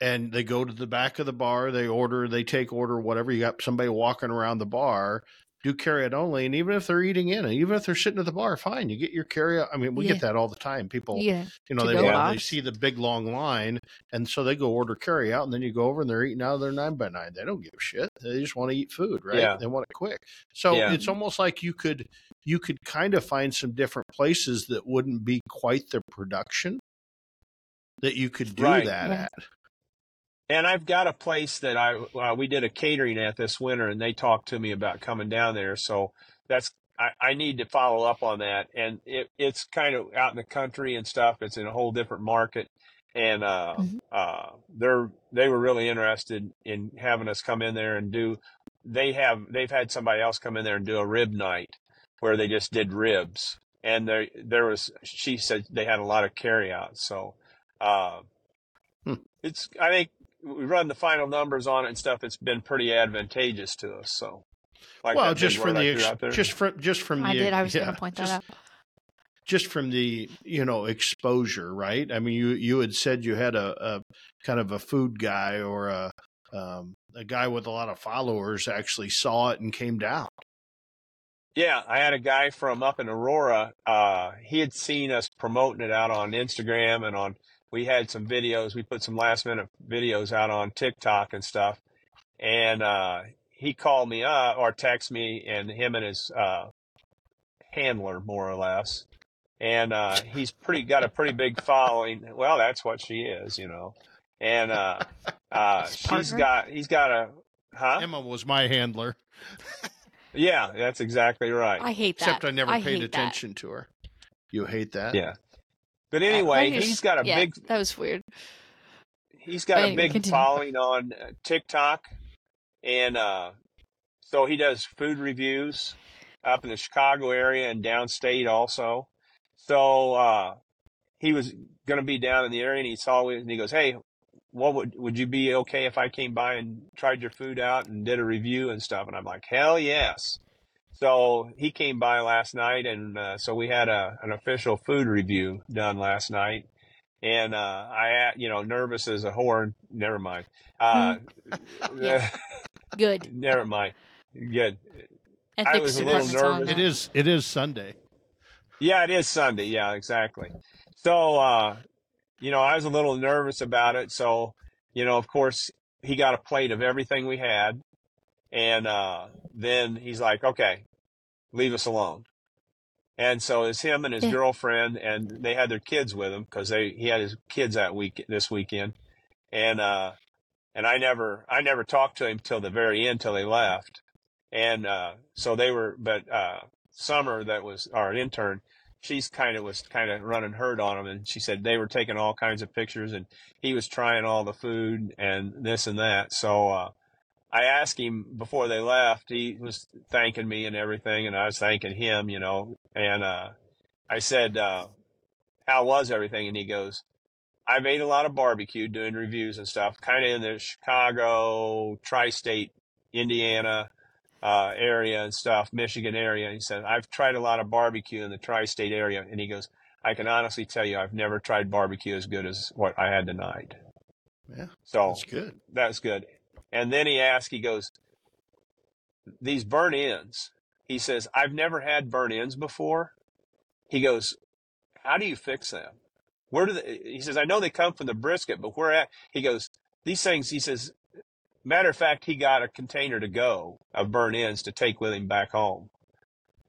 A: And they go to the back of the bar, they order, they take order, whatever. You got somebody walking around the bar, do carry out only. And even if they're eating in, and even if they're sitting at the bar, fine, you get your carry out. I mean, we
C: Yeah.
A: get that all the time. People,
C: Yeah.
A: you know,
C: To
A: they
C: go
A: want, they see the big long line, and so they go order carry out, and then you go over and they're eating out of their nine by nine. They don't give a shit. They just want to eat food, right?
B: Yeah.
A: They want it quick. So
B: Yeah.
A: it's almost like you could you could kind of find some different places that wouldn't be quite the production that you could do
B: Right.
A: that
C: Yeah.
A: at.
B: And I've got a place that I uh, we did a catering at this winter, and they talked to me about coming down there. So that's I, I need to follow up on that. And it, it's kind of out in the country and stuff. It's in a whole different market, and uh,
C: Mhm.
B: uh, they're they were really interested in having us come in there and do. They have they've had somebody else come in there and do a rib night where they just did ribs, and there there was she said they had a lot of carryout. So. Uh,
A: Hmm.
B: it's I think we run the final numbers on it and stuff. It's been pretty advantageous to us. So, like
A: well, just from the ex- just from just from the
C: I did. I was
A: yeah,
C: going to point that
A: just,
C: out.
A: just from the you know exposure, right? I mean, you you had said you had a, a kind of a food guy or a um, a guy with a lot of followers actually saw it and came down.
B: Yeah, I had a guy from up in Aurora. Uh, he had seen us promoting it out on Instagram and on. We had some videos. We put some last minute videos out on TikTok and stuff. And uh, he called me up or texted me, and him and his uh, handler, more or less. And uh, he's pretty got a pretty big following. Well, that's what she is, you know. And uh, *laughs* uh,
C: His
B: she's
C: partner?
B: got he's got a huh?
A: Emma was my handler,
B: Yeah, that's exactly right.
C: I hate that.
A: except I never
C: I
A: paid
C: hate that.
A: attention to her. You hate that?
B: Yeah. But anyway,
C: just-
B: he's got a
C: yeah,
B: big
C: That was weird.
B: he's got
C: But
B: a big
C: continue.
B: following on uh, TikTok, and uh, so he does food reviews up in the Chicago area and downstate also. So uh, he was going to be down in the area, and he saw it, and he goes, "Hey, what would would you be okay if I came by and tried your food out and did a review and stuff?" And I'm like, "Hell yes!" So he came by last night, and uh, so we had a an official food review done last night. And uh, I, you know, nervous as a horn. Never mind. Uh, *laughs*
C: Good.
B: never mind. Good.
C: Ethics
B: was a little
C: department's on
B: nervous.
A: It
C: that.
A: is. It is Sunday.
B: Yeah, it is Sunday. Yeah, exactly. So, uh, you know, I was a little nervous about it. So, you know, of course, he got a plate of everything we had. And uh, then he's like, okay, leave us alone. And so it's him and his
C: Yeah.
B: girlfriend, and they had their kids with him because they he had his kids that week this weekend, and uh, and I never I never talked to him till the very end till they left, and uh, so they were but uh, Summer that was our intern, she's kind of was kind of running herd on him, and she said they were taking all kinds of pictures, and he was trying all the food and this and that, so. I asked him before they left. He was thanking me and everything, and I was thanking him, you know. And uh, I said, uh, "How was everything?" And he goes, "I've ate a lot of barbecue doing reviews and stuff, kind of in the Chicago, tri-state, Indiana uh, area and stuff, Michigan area." And he said, "I've tried a lot of barbecue in the tri-state area," and he goes, "I can honestly tell you, I've never tried barbecue as good as what I had tonight."
A: Yeah,
B: So
A: that's good.
B: that's good. And then he asked, he goes, these burn ends. He says, I've never had burn ends before. He goes, how do you fix them? Where do they, he says, I know they come from the brisket, but where at, he goes, these things, he says, matter of fact, he got a container to go of burn ends to take with him back home.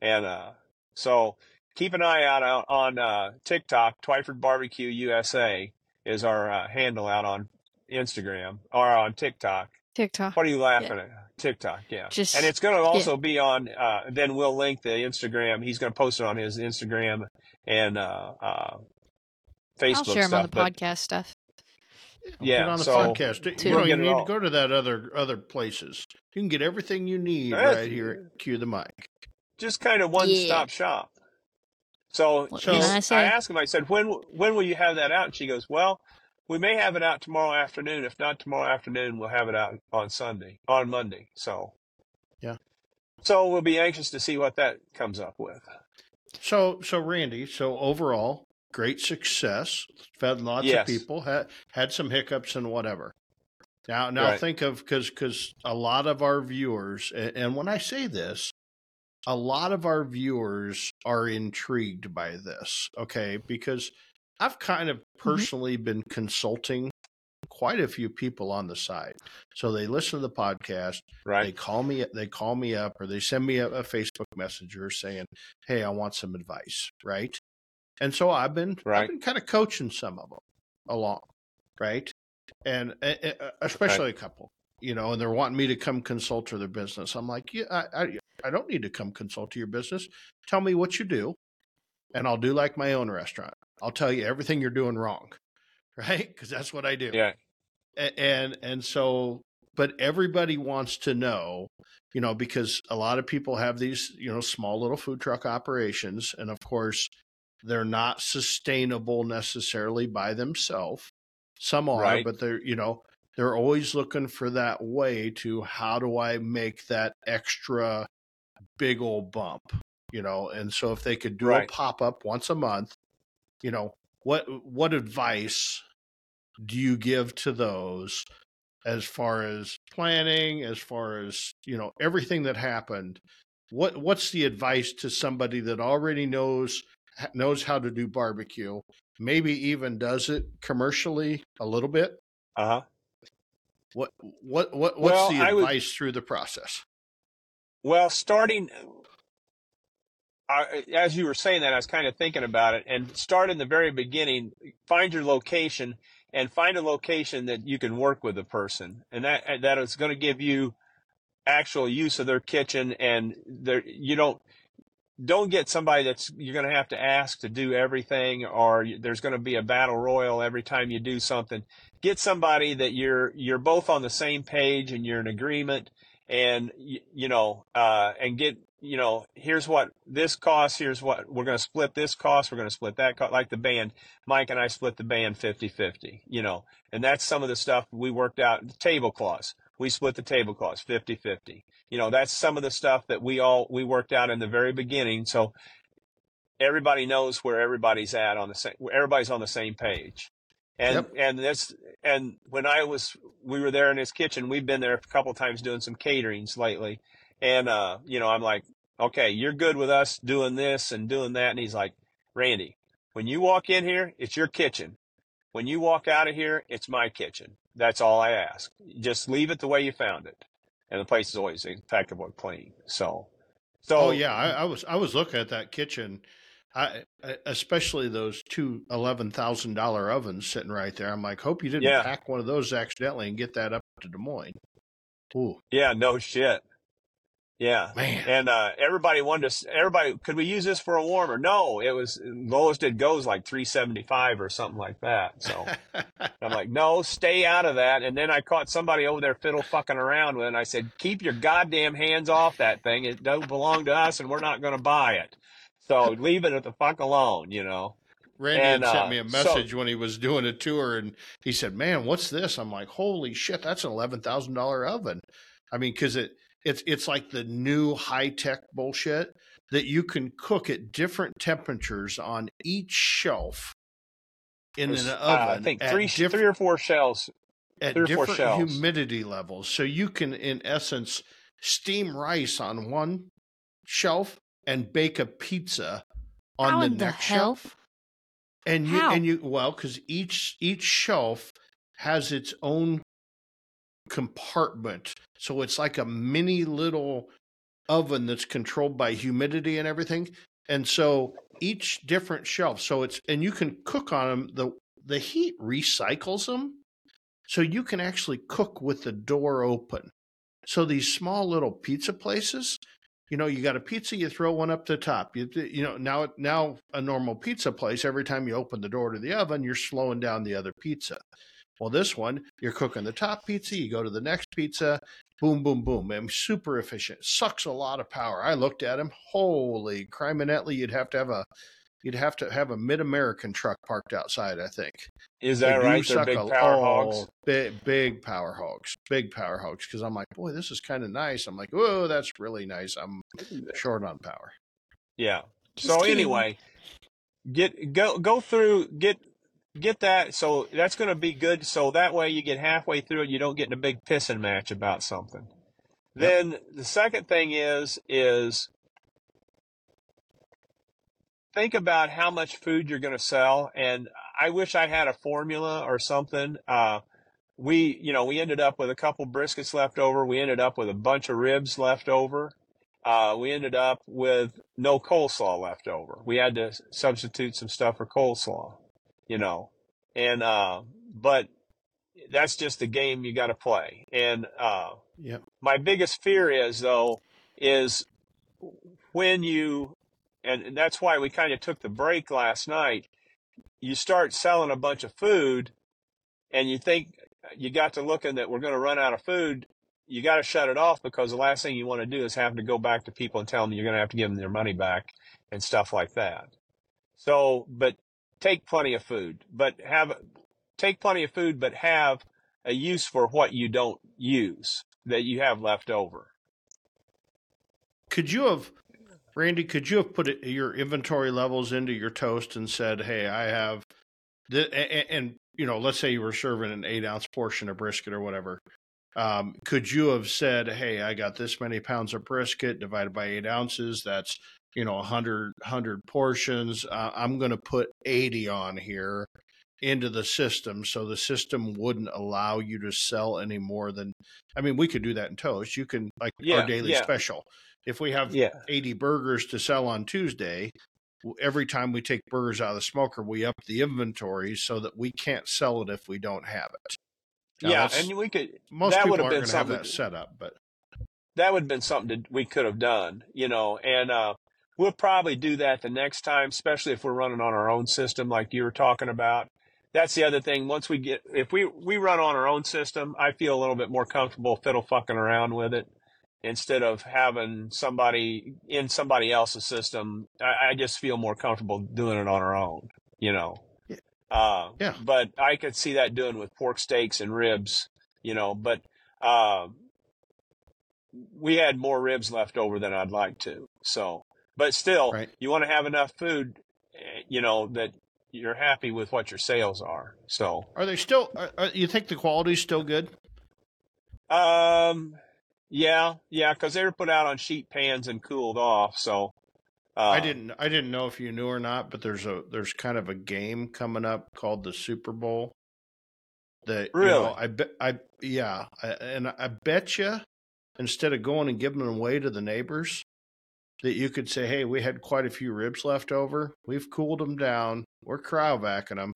B: And, uh, so keep an eye out on, on uh, TikTok, Twyford Barbecue USA is our uh, handle out on Instagram or on TikTok.
C: TikTok.
B: What are you laughing at? TikTok, yeah.
C: Just
B: and it's going to also be on. Uh, then we'll link the Instagram. He's going to post it on his Instagram and uh, uh, Facebook
C: I'll share them
B: stuff.
C: on the
B: but
C: podcast stuff.
B: Yeah,
A: on the
B: so-
A: podcast. You
C: Too.
A: don't
B: Get
A: need to go to that other other places. You can get everything you need
B: That's-
A: right here at Cue the Mic.
B: just kind of one stop shop. So,
C: What
A: can
B: he's-
C: I
B: I, asked him. I said, "When when will you have that out?" And she goes, "Well, we may have it out tomorrow afternoon. If not tomorrow afternoon, we'll have it out on Sunday, on Monday." So,
A: Yeah.
B: So we'll be anxious to see what that comes up with.
A: So, so Randy, so overall, great success. Fed lots
B: Yes.
A: of people. Had had some hiccups and whatever. Now, now
B: Right.
A: think of because because a lot of our viewers, and, and when I say this, a lot of our viewers are intrigued by this. Okay, because I've kind of personally been consulting quite a few people on the side. So they listen to the podcast
B: right.
A: they call me they call me up or they send me a, a facebook messenger saying hey i want some advice right? And so i've been i've been kind of coaching some of them along right? And uh, uh, especially a couple you know and they're wanting me to come consult to their business. I'm like yeah I, I i don't need to come consult to your business. Tell me what you do and i'll do like my own restaurant i'll tell you everything you're doing wrong *laughs* right because that's what i do
B: Yeah.
A: and and so but everybody wants to know you know because a lot of people have these you know small little food truck operations and of course they're not sustainable necessarily by themselves some are
B: Right.
A: but they're you know they're always looking for that way to how do i make that extra big old bump you know and so if they could do
B: Right.
A: a pop-up once a month you know what what advice do you give to those as far as planning as far as you know everything that happened? What what's the advice to somebody that already knows knows how to do barbecue maybe even does it commercially a little bit?
B: Uh huh.
A: what what what what's
B: Well,
A: the
B: I would-
A: advice through the process?
B: Well, starting I, as you were saying that, I was kind of thinking about it. And start in the very beginning. Find your location and find a location that you can work with a person, and that that is going to give you actual use of their kitchen. And there, you don't don't get somebody that's you're going to have to ask to do everything, or there's going to be a battle royal every time you do something. Get somebody that you're you're both on the same page and you're in agreement and you, you know uh and get you know here's what this costs here's what we're going to split this cost we're going to split that cost like the band mike and i split the band 50-50 you know and that's some of the stuff we worked out the tablecloths we split the tablecloths 50-50 you know that's some of the stuff that we all we worked out in the very beginning so everybody knows where everybody's at on the same everybody's on the same page and
A: Yep.
B: and that's and when I was we were there in his kitchen we've been there a couple times doing some caterings lately and uh you know I'm like okay you're good with us doing this and doing that. And he's like Randy when you walk in here it's your kitchen. When you walk out of here it's my kitchen. That's all I ask. Just leave it the way you found it. And the place is always impeccable clean so so
A: oh yeah I, I was i was looking at that kitchen. I, especially those two eleven thousand dollar ovens sitting right there. I'm like, hope you didn't
B: Yeah.
A: pack one of those accidentally and get that up to Des Moines. Ooh,
B: yeah no shit yeah
A: man.
B: And uh, everybody wanted to. Everybody, could we use this for a warmer? No, it was lowest it goes like three seventy five or something like that. So *laughs* I'm like, no, stay out of that. And then I caught somebody over there fiddle fucking around with, it, and I said, keep your goddamn hands off that thing. It don't belong to us, and we're not going to buy it. So leave it at the fuck alone, you know.
A: Randy
B: And,
A: had sent
B: uh,
A: me a
B: so-
A: message when he was doing a tour, and he said, "Man, what's this?" I'm like, "Holy shit, that's an eleven thousand dollar oven." I mean, because it it's it's like the new high tech bullshit that you can cook at different temperatures on each shelf in
B: There's,
A: an
B: uh,
A: oven.
B: I think three,
A: diff-
B: three or four shells.
A: at
B: three or four
A: different
B: shelves.
A: humidity levels, so you can, in essence, steam rice on one shelf and bake a pizza on
C: How
A: the
C: in the
A: next
C: hell?
A: shelf. And you
C: How?
A: and you well, because each each shelf has its own compartment, so it's like a mini little oven that's controlled by humidity and everything. And so each different shelf, so it's and you can cook on them. the The heat recycles them, so you can actually cook with the door open. So these small little pizza places, you know, you got a pizza, you throw one up the top. You you know now now a normal pizza place, every time you open the door to the oven, you're slowing down the other pizza. Well, this one, you're cooking the top pizza, you go to the next pizza, boom, boom, boom, and super efficient. Sucks a lot of power. I looked at him, holy criminally, you'd have to have a you'd have to have a Mid American truck parked outside. I think.
B: Is that
A: do
B: right? They're big
A: a-
B: power
A: oh,
B: hogs.
A: Big, big power hogs. Big power hogs. Because I'm like, boy, this is kind of nice. I'm like, whoa, that's really nice. I'm short on power.
B: Yeah.
C: Just
B: so
C: kidding.
B: anyway, get go go through get get that. So that's going to be good. So that way you get halfway through it, you don't get in a big pissing match about something. Then the second thing is is think about how much food you're going to sell. And I wish I had a formula or something. Uh, we, you know, we ended up with a couple briskets left over. We ended up with a bunch of ribs left over. Uh, we ended up with no coleslaw left over. We had to substitute some stuff for coleslaw, you know, and, uh, but that's just the game you got to play. And, uh,
A: Yep.
B: my biggest fear is though is when you and that's why we kind of took the break last night you start selling a bunch of food and you think you got to looking that we're going to run out of food you got to shut it off because the last thing you want to do is have to go back to people and tell them you're going to have to give them their money back and stuff like that so but take plenty of food but have take plenty of food but have a use for what you don't use that you have left over
A: Could you have, Randy? Could you have put it, your inventory levels into your toast and said, "Hey, I have," the, and, and you know, let's say you were serving an eight ounce portion of brisket or whatever. Um, could you have said, "Hey, I got this many pounds of brisket divided by eight ounces. That's you know, 100, 100 portions. Uh, I'm going to put 80 on here into the system so the system wouldn't allow you to sell any more than I mean, we could do that in toast. You can like
B: Yeah,
A: our daily
B: yeah.
A: special. If we have
B: yeah
A: 80 burgers to sell on Tuesday, every time we take burgers out of the smoker, we up the inventory so that we can't sell it if we don't have it. Now,
B: yeah and we could
A: Most
B: that
A: people
B: would have
A: aren't
B: been
A: going to have that set up, but
B: that would have been something that we could have done, you know, and uh, we'll probably do that the next time, especially if we're running on our own system like you were talking about. That's the other thing. Once we get, if we, we run on our own system, I feel a little bit more comfortable fiddle fucking around with it instead of having somebody in somebody else's system. I, I just feel more comfortable doing it on our own, you know.
A: Yeah.
B: Uh,
A: Yeah.
B: But I could see that doing with pork steaks and ribs, you know, but, uh, we had more ribs left over than I'd like to. So, but still,
A: Right.
B: you want to have enough food, eh, you know, that you're happy with what your sales are. So,
A: are they still? Are, are, you think the quality's still good?
B: um, yeah, yeah, because they were put out on sheet pans and cooled off. So, uh,
A: I didn't. I didn't know if you knew or not, but there's a there's kind of a game coming up called the Super Bowl. That you know,
B: Really?
A: I bet. I yeah, I, and I bet you instead of going and giving them away to the neighbors, that you could say, "Hey, we had quite a few ribs left over. We've cooled them down. We're cryovacing them.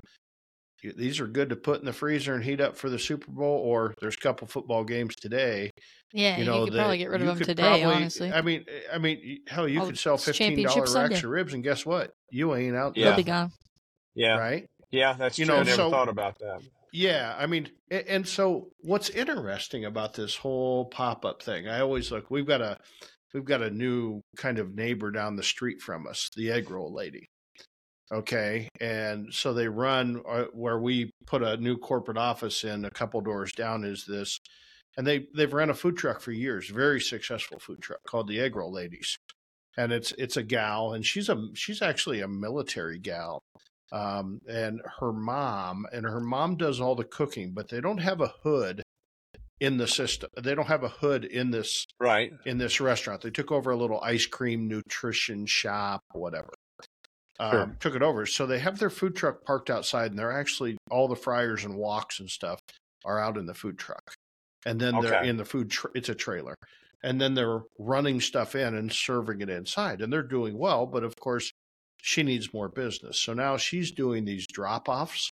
A: These are good to put in the freezer and heat up for the Super Bowl. Or there's a couple football games today.
C: Yeah,
A: you
C: you,
A: know,
C: could
A: that
C: probably get rid of them today.
A: probably-
C: honestly,
A: I mean, eh, I mean, hell, you
C: Oh,
A: could sell fifteen
C: Championship
A: dollar racks
C: Sunday.
A: of ribs, and guess what? You ain't out
B: Yeah.
C: they'll be gone.
B: yeah,
A: right?
B: yeah, that's
A: You
B: true.
A: know,
B: I never
A: so-
B: thought about that.
A: Yeah, I mean, and so what's interesting about this whole pop up thing? I always look. We've got a we've got a new kind of neighbor down the street from us, the egg roll lady. Okay, and so they run uh, where we put a new corporate office in a couple doors down. Is this, and they they've run a food truck for years, very successful food truck called the Egg Roll Ladies, and it's it's a gal, and she's a she's actually a military gal, um, and her mom and her mom does all the cooking, but they don't have a hood in the system. They don't have a hood in this
B: Right.
A: in this restaurant. They took over a little ice cream nutrition shop, whatever. Um, Took it over, so they have their food truck parked outside, and they're actually all the fryers and woks and stuff are out in the food truck, and then they're in the food. Tra- it's a trailer, and then they're running stuff in and serving it inside, and they're doing well. But of course, she needs more business, so now she's doing these drop offs,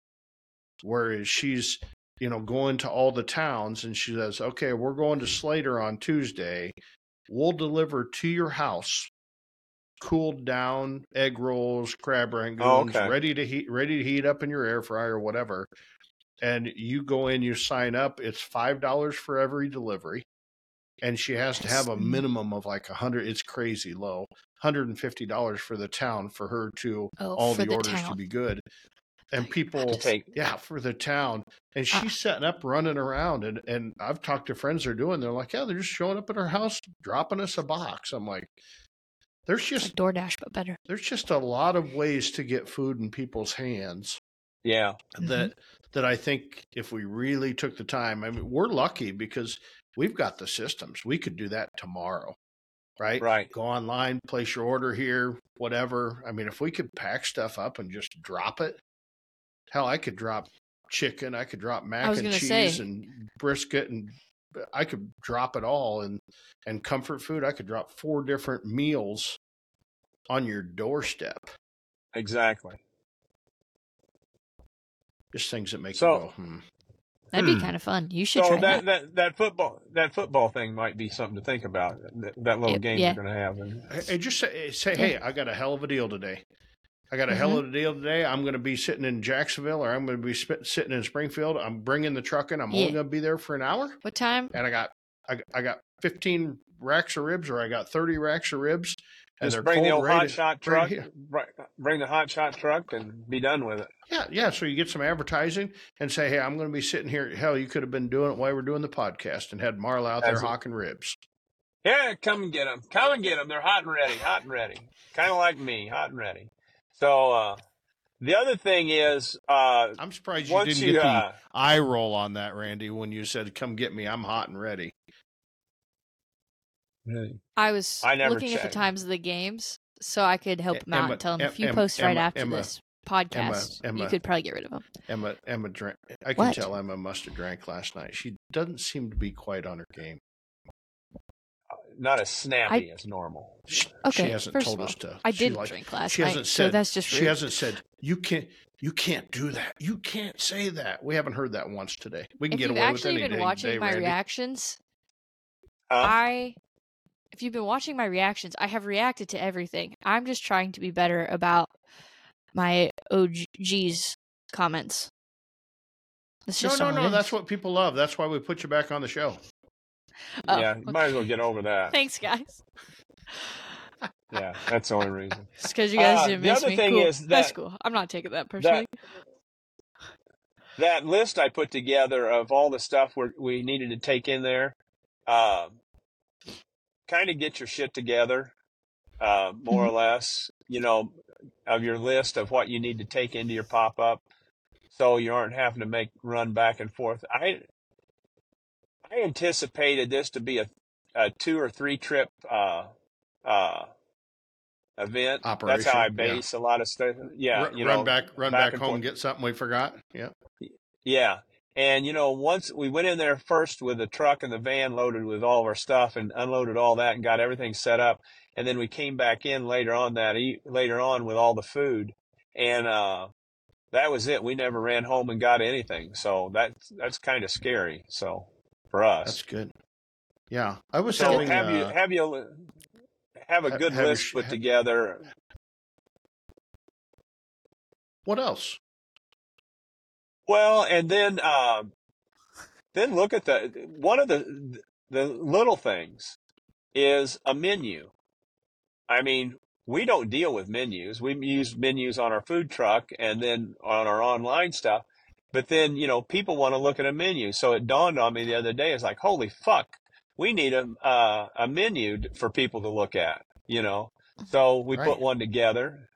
A: whereas she's you know going to all the towns, and she says, "Okay, we're going to Slater on Tuesday. We'll deliver to your house." Cooled down egg rolls, crab oh, rangoons,
B: Oh, okay.
A: ready to heat, ready to heat up in your air fryer or whatever and you go in, you sign up. It's five dollars for every delivery. and she has to have a minimum of like a hundred. It's crazy low, hundred and fifty dollars for the town for her to
C: Oh,
A: all the,
C: the
A: orders to be good. And people,
B: take
A: yeah, for the town. And
C: Ah.
A: she's setting up, running around, and and I've talked to friends they're doing. They're like, yeah, they're just showing up at her house, dropping us a box. I'm like, there's just
C: like DoorDash, but better.
A: there's just a lot of ways to get food in people's hands
B: yeah,
A: that that I think if we really took the time, I mean, we're lucky because we've got the systems. We could do that tomorrow, right?
B: right.
A: Go online, place your order here, whatever. I mean, if we could pack stuff up and just drop it, hell, I could drop chicken, I could drop mac and cheese
C: say.
A: and brisket, and I could drop it all. And and comfort food, I could drop four different meals on your doorstep.
B: Exactly.
A: Just things that make
B: So-
A: you go, hmm.
C: That'd be
B: Hmm.
C: kind of fun. You should
B: So
C: try
B: that,
C: that.
B: that that football that football thing might be something to think about. That, that little
C: Yeah,
B: game
C: yeah.
B: you're going to have. And,
A: Hey, hey, just say, say
C: Yeah.
A: hey, I got a hell of a deal today. I got a hell
C: Mhm.
A: of a deal today. I'm going to be sitting in Jacksonville or I'm going to be sp- sitting in Springfield. I'm bringing the truck in. I'm
C: Yeah.
A: only going to be there for an hour.
C: What time?
A: And I got I, I got 15 racks of ribs or I got 30 racks of ribs. And
B: just
A: they're
B: bring the old
A: ready
B: hot shot truck. Right, bring the hot shot truck and be done with it.
A: Yeah, yeah. So you get some advertising and say, hey, I'm going to be sitting here. Hell, you could have been doing it while we're doing the podcast and had Marla out there
B: That's it.
A: hawking ribs.
B: Yeah, come and get them. Come and get them. They're hot and ready. Hot and ready. Kind of like me, hot and ready. So uh, the other thing is, uh,
A: I'm surprised you
B: once
A: didn't
B: you,
A: get the
B: uh,
A: eye roll on that, Randy, when you said, come get me. I'm hot and ready.
C: I was
B: I never
C: looking at the times of the games so I could help him out
A: Emma-
C: and tell him
A: Em-
C: if you
A: Em-
C: post right
A: Emma-
C: after
A: Emma-
C: this podcast,
A: Emma-
C: you could probably get rid of him.
A: Emma Emma drank. I can
C: What?
A: tell Emma must have drank last night. She doesn't seem to be quite on her game.
B: Not as snappy as normal.
A: She,
C: Okay,
A: she hasn't
C: first
A: told
C: of
A: us to.
C: I
A: she
C: did
A: like-
C: drink last
A: she
C: night,
A: hasn't
C: so
A: said-
C: that's just
A: She hasn't said you can't. You can't do that. You can't say that. We haven't heard that once today. We can
C: if
A: get
C: you've
A: away with
C: actually
A: any
C: been watching
A: day,
C: my
A: Randy.
C: reactions,
B: Huh?
C: I if you've been watching my reactions, I have reacted to everything. I'm just trying to be better about my OG's comments. That's
A: No, no, no. That's what people love. That's why we put you back on the show. *laughs*
C: Oh,
B: yeah, you
C: okay.
B: might as well get over that.
C: Thanks, guys.
B: Yeah, that's the only reason. *laughs*
C: It's because you guys
B: Uh,
C: didn't miss me. cool.
B: is
C: That's cool. I'm not taking that personally.
B: That list I put together of all the stuff we we needed to take in there, um, kind of get your shit together, uh, more or less. You know, of your list of what you need to take into your pop up, so you aren't having to make run back and forth. I I anticipated this to be a, a two or three trip uh, uh, event.
A: Operation.
B: That's how I
A: yeah.
B: base a lot of stuff. Yeah,
A: Run,
B: you
A: run
B: know,
A: back, run
B: back
A: back,
B: and
A: home,
B: forth.
A: get something we forgot. Yeah.
B: Yeah. And you know, once we went in there first with the truck and the van loaded with all of our stuff and unloaded all that and got everything set up, and then we came back in later on that e- later on with all the food, and uh, that was it. We never ran home and got anything, so that's that's kind of scary. So for us.
A: That's good. Yeah, I was
B: so
A: telling.
B: have you
A: uh,
B: have you have a good
A: have
B: list
A: sh-
B: put
A: ha-
B: together.
A: what else?
B: Well, and then um, then look at the one of the the little things is a menu. I mean, we don't deal with menus. We use menus on our food truck and then on our online stuff. But then, you know, people want to look at a menu. So it dawned on me the other day. It's like, holy fuck, we need a uh, a menu for people to look at. You know, so we
A: Right.
B: put one together.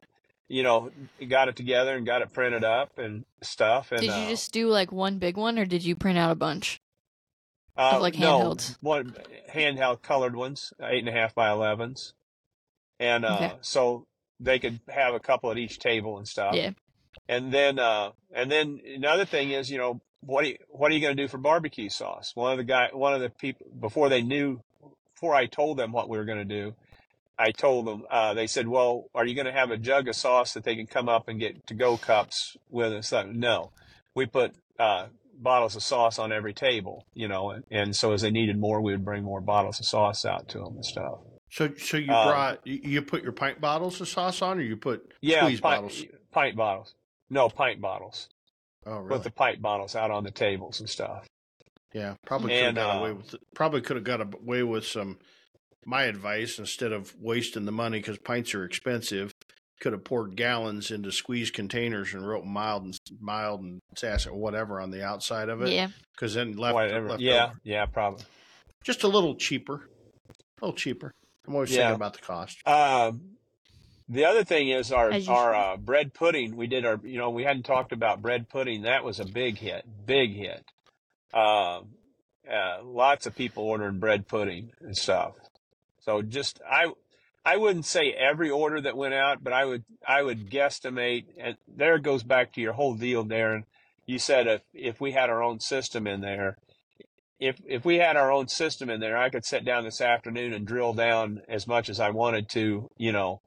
B: You know, got it together and got it printed up and stuff. And
C: did you
B: uh,
C: just do like one big one, or did you print out a bunch?
B: Uh,
C: like
B: no,
C: handhelds?
B: one handheld colored ones, eight and a half by elevens, and uh,
C: Okay.
B: so they could have a couple at each table and stuff.
C: Yeah.
B: And then, uh, and then another thing is, you know, what are you, what are you going to do for barbecue sauce? One of the guy, one of the people before they knew, before I told them what we were going to do, I told them. Uh, they said, "Well, are you going to have a jug of sauce that they can come up and get to go cups with?" And stuff? No, we put uh, bottles of sauce on every table, you know, and, and so as they needed more, we would bring more bottles of sauce out to them and stuff.
A: So, so you
B: Um,
A: brought you, you put your pint bottles of sauce on, or you put
B: Yeah,
A: squeeze
B: pint,
A: bottles?
B: pint bottles. No, pint bottles.
A: Oh, really?
B: Put the pint bottles out on the tables and stuff.
A: Yeah, probably could have
B: And,
A: got away
B: uh,
A: with. Probably could have got away with some. My advice instead of wasting the money because pints are expensive, could have poured gallons into squeeze containers and wrote mild and mild and sass or whatever on the outside of it.
C: Yeah.
A: because then left,
B: Whatever.
A: left
B: Yeah,
A: over.
B: yeah, probably.
A: just a little cheaper, a little cheaper. I'm always
B: Yeah.
A: thinking about the cost.
B: Um, the other thing is our our uh, bread pudding. We did our, you know, we hadn't talked about bread pudding. That was a big hit, big hit. Um, uh, lots of people ordering bread pudding and stuff. So just I, I wouldn't say every order that went out, but I would I would guesstimate. And there it goes back to your whole deal, Darren. You said if if we had our own system in there, if if we had our own system in there, I could sit down this afternoon and drill down as much as I wanted to, you know,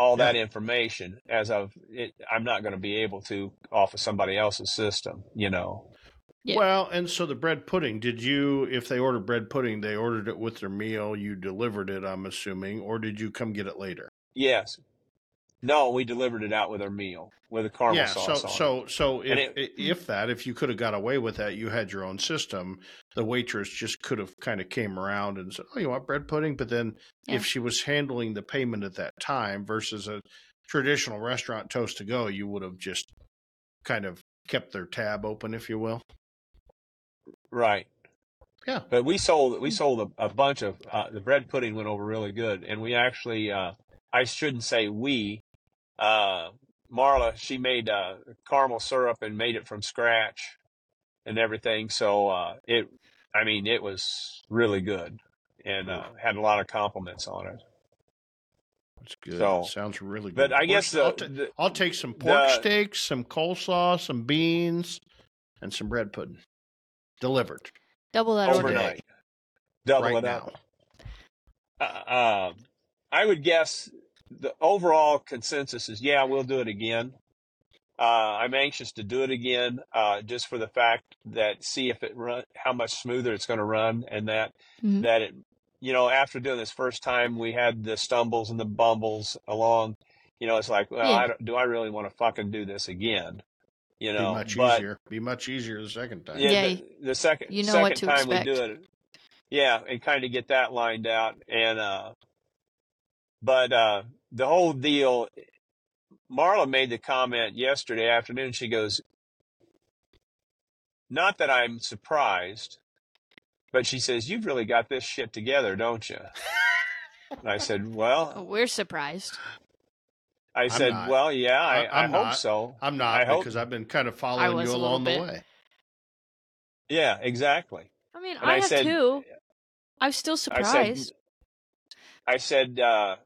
B: all that information. As of it, I'm not going to be able to off of somebody else's system, you know.
C: Yeah.
A: Well, and so the bread pudding, did you, if they ordered bread pudding, they ordered it with their meal, you delivered it, I'm assuming, or did you come get it later?
B: Yes. No, we delivered it out with our meal with a caramel
A: yeah,
B: sauce
A: so
B: on it.
A: so so if
B: it-
A: if that, if you could have got away with that, you had your own system, the waitress just could have kind of came around and said, "Oh, you want bread pudding?" But then
C: Yeah.
A: if she was handling the payment at that time versus a traditional restaurant toast to go, you would have just kind of kept their tab open, if you will.
B: Right.
A: Yeah.
B: But we sold we sold a, a bunch of uh, the bread pudding went over really good, and we actually uh, I shouldn't say we. Uh, Marla she made uh, caramel syrup and made it from scratch and everything. So uh, it I mean it was really good and uh, had a lot of compliments on it.
A: That's good.
B: So-
A: Sounds really good.
B: But I guess the,
A: I'll, ta-
B: the
A: I'll take some pork
B: the-
A: steaks, some coleslaw, some beans, and some bread pudding delivered
C: Double that order.
B: overnight double
A: right
B: it
A: now.
B: up. Uh, um, I would guess the overall consensus is, yeah, we'll do it again. Uh, I'm anxious to do it again, uh, just for the fact that see if it run, how much smoother it's going to run, and that
C: Mhm.
B: that it, you know, after doing this first time, we had the stumbles and the bumbles along. You know, it's like, well,
C: Yeah.
B: I don't, do I really want to fucking do this again? You
A: Be
B: know,
A: much
B: but
A: easier. Be much easier the second time.
B: yeah,
C: Yeah,
B: the, the second
C: you know
B: second
C: what to
B: time we do it, yeah, and kind of get that lined out, and uh, but uh, the whole deal. Marla made the comment yesterday afternoon. She goes, "Not that I'm surprised, but she says you've really got this shit together, don't you?" And I said,
C: Oh,
B: "Well, *laughs*
C: we're surprised.
B: I said,
A: not.
B: well, yeah, I,
A: I-
B: I,
A: I'm
B: hope
A: not.
B: so.
A: I'm not
B: I hope-
A: because I've been kind of following you along the way.
B: Yeah, exactly."
C: I mean,
B: And
C: I,
B: I
C: have
B: said-
C: too. I'm still
B: I said,
C: surprised.
B: I said, uh,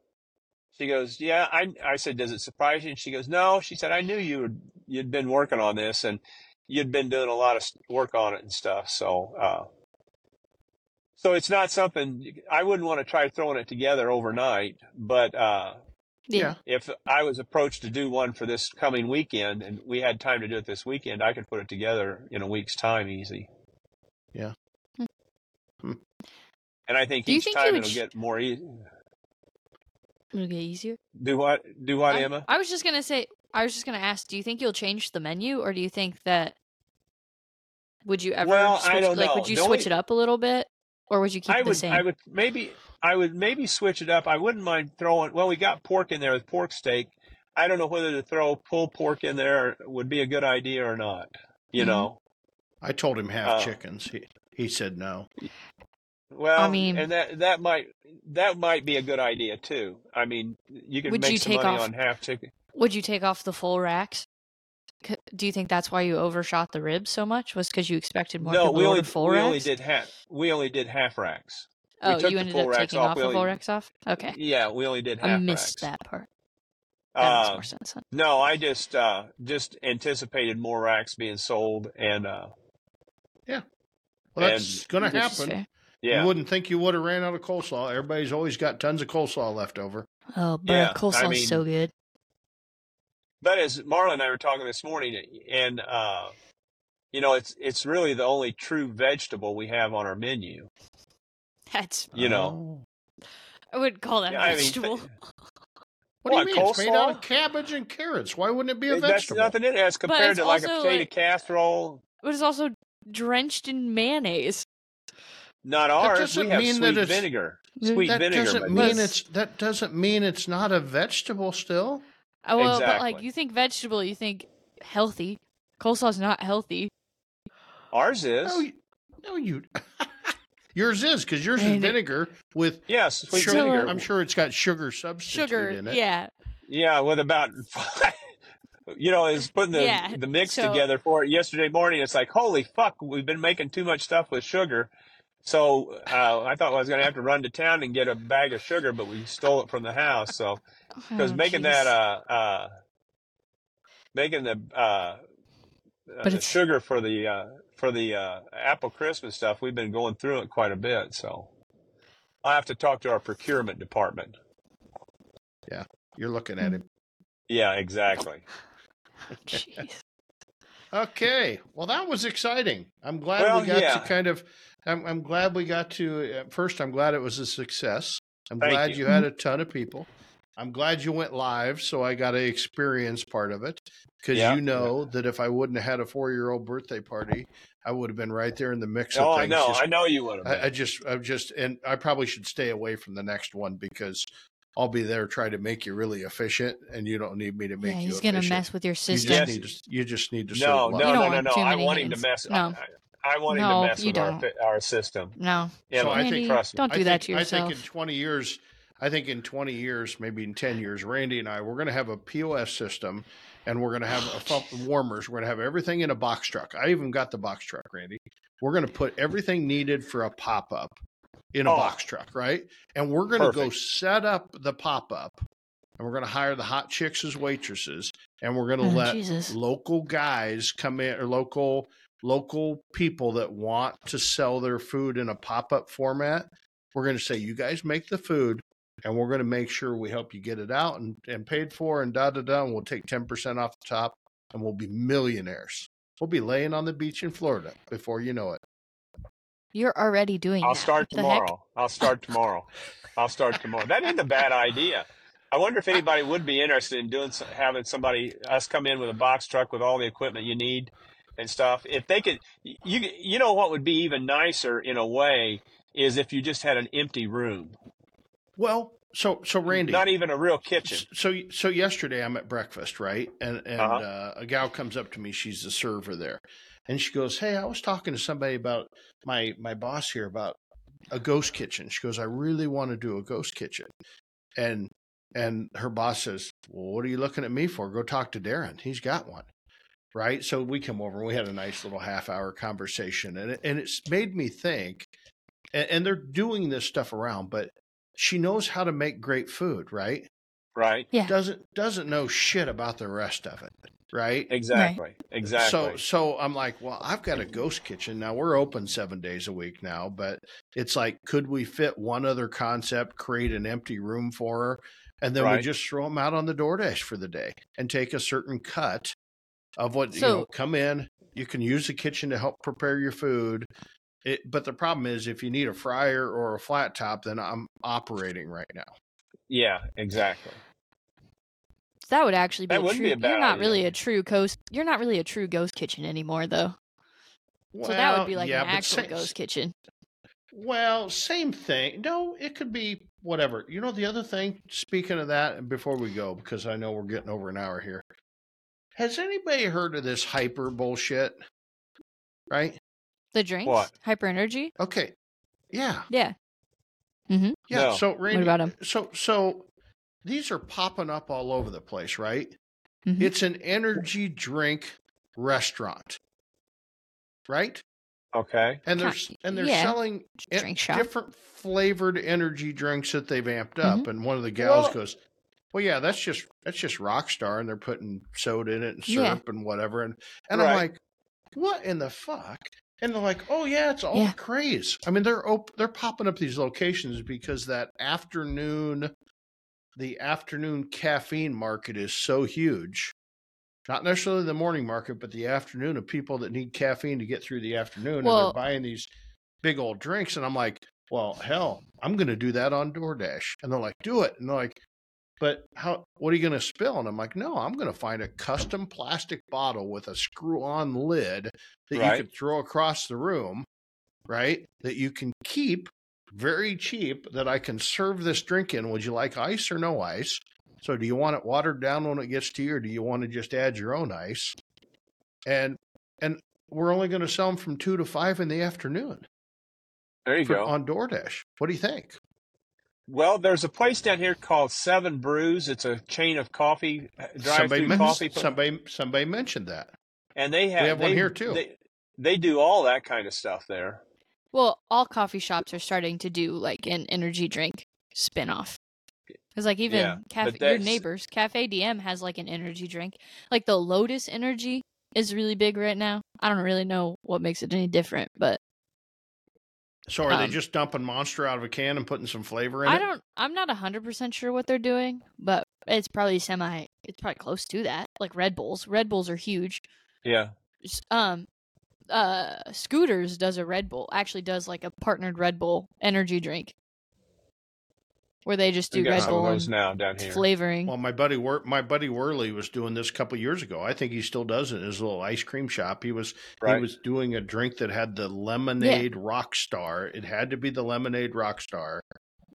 B: she goes, yeah. I, I said, does it surprise you? And she goes, no. She said, I knew you would, you'd been working on this and you'd been doing a lot of work on it and stuff. So, uh, so it's not something I wouldn't want to try throwing it together overnight, but, uh,
C: yeah.
B: if I was approached to do one for this coming weekend and we had time to do it this weekend, I could put it together in a week's time easy.
A: Yeah.
C: Hmm.
A: Hmm.
B: And I think
C: Do
B: each
C: think
B: time it'll
C: sh-
B: get more easy.
C: It'll get easier.
B: Do what? Do what,
C: I,
B: Emma?
C: I was just gonna say. I was just gonna ask. Do you think you'll change the menu, or do you think that? Would you ever
B: Well, I don't
C: like?
B: know.
C: Would you
B: The
C: switch
B: only-
C: it up a little bit, or would you keep
B: I
C: it the
B: would,
C: same?
B: I would maybe, I would maybe switch it up. I wouldn't mind throwing. Well, we got pork in there with pork steak. I don't know whether to throw pulled pork in there would be a good idea or not. You
C: Mhm.
B: know.
A: I told him half
B: Uh,
A: chickens. He he said no.
B: Well, I
C: mean-
B: and that that might that might be a good idea too. I mean, you can
C: Would
B: make
C: you
B: some
C: take
B: money
C: off-
B: on half chicken.
C: Would you take off the full racks? Do you think that's why you overshot the ribs so much? Was because you expected more
B: No,
C: people
B: we only
C: order full
B: we
C: racks?
B: only did half. We only did half racks.
C: oh, you ended up taking
B: off.
C: off
B: We
C: the full racks off. Okay,
B: Yeah, we only did half
C: I missed
B: racks.
C: that part. That makes
B: Uh,
C: more sense. Then.
B: No, I just uh just anticipated more racks being sold and uh yeah,
A: Well, that's going to
C: Which is
A: happen.
C: Fair.
B: yeah.
A: You wouldn't think you would have ran out of coleslaw. Everybody's always got tons of coleslaw left over.
C: Oh, but
B: Yeah, I
C: coleslaw's
B: mean-
C: so good.
B: But as Marla and I were talking this morning and uh you know, it's it's really the only true vegetable we have on our menu.
C: That's
B: You know.
A: Oh.
C: I wouldn't call that
B: Yeah, I mean,
C: vegetable.
A: What, do you mean? It's made out of cabbage and carrots. Why wouldn't it be a
B: That's
A: vegetable?
B: nothing in it as compared to like a potato
C: like-
B: casserole.
C: but it's also drenched in mayonnaise.
B: Not ours.
A: doesn't
B: We have
A: mean that
B: sweet
A: it's-
B: vinegar. Sweet
A: that
B: vinegar.
A: doesn't mean it's that doesn't mean it's not a vegetable still.
C: Oh, well, but like you think vegetable, you think healthy. Coleslaw's not healthy.
B: ours is.
A: No, you, no, you. *laughs* yours is because yours is
C: And it-
A: vinegar with
B: yes, sweet
A: sugar.
B: vinegar.
A: I'm sure it's got sugar substitute
C: Sugar,
A: in it.
C: yeah.
B: Yeah, with about *laughs* you know, is putting the
C: Yeah,
B: the mix
C: so-
B: together for it yesterday morning. It's like, holy fuck, we've been making too much stuff with sugar. So uh, I thought I was going to have to run to town and get a bag of sugar, but we stole it from the house. So because
C: Oh,
B: making
C: jeez.
B: that uh, uh, making the uh, uh,
C: But
B: the
C: it's-
B: sugar for the uh, for the uh, apple Christmas stuff, we've been going through it quite a bit. So I have to talk to our procurement department.
A: Yeah, you're looking at him.
B: Yeah, exactly. *laughs*
C: Jeez.
A: Okay, well that was exciting. I'm glad
B: Well,
A: we got
B: yeah.
A: to kind of. I'm, I'm glad we got to. First, I'm glad it was a success. I'm
B: Thank
A: glad
B: you.
A: you. had a ton of people. I'm glad you went live, so I got to experience part of it. Because
B: Yeah,
A: you know that if I wouldn't have had a four year old birthday party, I would have been right there in the mix of
B: Oh, I know,
A: just
B: I know you would have.
A: I, I just, I'm just, and I probably should stay away from the next one because I'll be there trying to make you really efficient, and you don't need me to make
C: Yeah,
A: you.
C: he's gonna mess with your
A: You
C: system.
A: just
B: Yes.
A: need to. You just need to.
B: No,
A: serve
B: no, no, no, no. I
C: many
B: want him to mess.
C: No.
B: I, I want him
C: No,
B: to mess
C: you
B: with our
C: don't.
B: fi- our system.
C: No,
B: Yeah,
A: So I think-
B: trust me.
C: don't do
A: I
C: that
A: think,
C: to yourself.
A: I think in 20 years, I think in 20 years, maybe in 10 years, Randy and I, we're going to have a POS system and we're going to have a fu- warmers. We're going to have everything in a box truck. I even got the box truck, Randy. We're going to put everything needed for a pop up in a
B: Oh.
A: box truck, right? And we're going to go set up the pop up and we're going to hire the hot chicks as waitresses and we're going to
C: Oh,
A: let
C: Jesus.
A: local guys come in or local local people that want to sell their food in a pop-up format we're going to say you guys make the food and we're going to make sure we help you get it out and, and paid for and da da da and we'll take 10% off the top and we'll be millionaires we'll be laying on the beach in florida before you know it
C: You're already doing
B: I'll
C: that.
B: start
C: What the heck?
B: tomorrow. I'll start tomorrow. I'll start tomorrow. That isn't a bad idea. I wonder if anybody would be interested in doing having somebody us come in with a box truck with all the equipment you need and stuff. If they could, you you know what would be even nicer in a way is if you just had an empty room,
A: well so so randy
B: not even a real kitchen.
A: So so yesterday I'm at breakfast, right? And and
B: Uh-huh.
A: uh, a gal comes up to me. She's the server there, and she goes, "Hey, I was talking to somebody about my my boss here about a ghost kitchen." She goes, "I really want to do a ghost kitchen," and and her boss says, "Well, what are you looking at me for? Go talk to Darren. He's got one." Right. So we come over and we had a nice little half hour conversation, and it, and it's made me think. And, and they're doing this stuff around, but she knows how to make great food, right?
B: Right?
C: Yeah.
A: doesn't doesn't know shit about the rest of it, right?
B: Exactly. Exactly.
A: So so I'm like, well, I've got a ghost kitchen now. We're open seven days a week now, but it's like, could we fit one other concept, create an empty room for her, and then we just throw them out on the DoorDash for the day and take a certain cut of what you know. Come in, you can use the kitchen to help prepare your food. It, but the problem is, if you need a fryer or a flat top, then I'm operating right now.
B: yeah, exactly.
C: That would actually be
B: That
C: a
B: wouldn't
C: true.
B: be a bad
C: you're not
B: idea.
C: really a true ghost. You're not really a true ghost kitchen anymore, though. so that would be like
A: yeah,
C: an actual
A: sa-
C: ghost kitchen.
A: Well, same thing. No, it could be whatever. You know, the other thing, speaking of that, and before we go, because I know we're getting over an hour here, has anybody heard of this hyper bullshit? Right?
C: The drinks,
B: What?
C: hyper energy.
A: Okay. Yeah.
C: Yeah. Mm-hmm.
A: Yeah.
B: No.
A: So, Randy,
C: about 'em?
A: So, so these are popping up all over the place, right?
C: Mhm.
A: It's an energy drink restaurant, right?
B: Okay.
A: And they're and they're
C: yeah.
A: selling
C: Drink shop.
A: different flavored energy drinks that they've amped up.
C: Mm-hmm.
A: And one of the gals
B: Well-
A: goes, "Well, yeah, that's just that's just Rockstar, and they're putting soda in it and
C: Yeah.
A: syrup and whatever." And and I'm like, "What in the fuck?" And they're like, "Oh yeah, it's all
C: Yeah.
A: the craze." I mean, they're op- they're popping up these locations because that afternoon, the afternoon caffeine market is so huge. Not necessarily the morning market, but the afternoon of people that need caffeine to get through the afternoon, and they're buying these big old drinks. And I'm like, well, hell, I'm going to do that on DoorDash. And they're like, do it. And they're like, but how? What are you going to spill? And I'm like, no, I'm going to find a custom plastic bottle with a screw-on lid that
B: Right.
A: you could throw across the room, right? That you can keep very cheap. That I can serve this drink in. Would you like ice or no ice? So, do you want it watered down when it gets to you, or do you want to just add your own ice? And and we're only going to sell them from two to five in the afternoon
B: There you
A: for,
B: go.
A: on DoorDash. What do you think?
B: Well, there's a place down here called Seven Brews. It's a chain of coffee uh,
A: Somebody,
B: drive-through
A: men-
B: coffee, pla-
A: somebody somebody mentioned that.
B: and they have
A: have one
B: they-
A: here, too.
B: They, they do all that kind of stuff there.
C: Well, all coffee shops are starting to do like an energy drink spin-off. Because like even
B: Yeah,
C: cafe, your neighbors, Cafe DM has like an energy drink. Like the Lotus Energy is really big right now. I don't really know what makes it any different, but
A: So are they
C: Um,
A: just dumping Monster out of a can and putting some flavor in
C: I
A: it?
C: don't. I'm not hundred percent sure what they're doing, but it's probably semi. It's probably close to that. Like Red Bulls. Red Bulls are huge.
B: Yeah.
C: Um, uh, Scooters does a Red Bull. Actually, does like a partnered Red Bull energy drink, where they just
B: We
C: do
B: got
C: Red
B: some
C: Bull
B: of those
C: and
B: now down here.
C: flavoring.
A: Well, my buddy Wor- my buddy Worley was doing this a couple years ago. I think he still does it in his little ice cream shop. He was
B: right.
A: he was doing a drink that had the lemonade rock star. It had to be the lemonade rock star,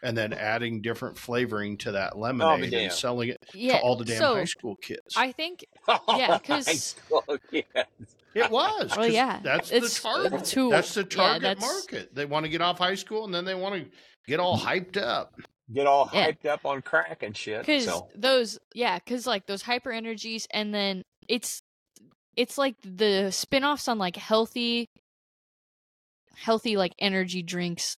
A: and then adding different flavoring to that oh, lemonade
B: damn.
A: and selling it
C: yeah,
A: to all the damn
C: so
A: high school kids.
C: I think *laughs* yeah, 'cause-
B: yeah.
A: it was.
C: Well,
A: 'cause
C: yeah,
A: that's
C: it's
A: the target.
C: it's who-
A: That's the
C: yeah,
A: target
C: that's-
A: market. They want to get off high school and then they want to get all hyped up.
B: Get all
C: Yeah.
B: hyped up on crack and shit.
C: because
B: So
C: those yeah because like those hyper energies and then it's it's like the spin-offs on like healthy healthy like energy drinks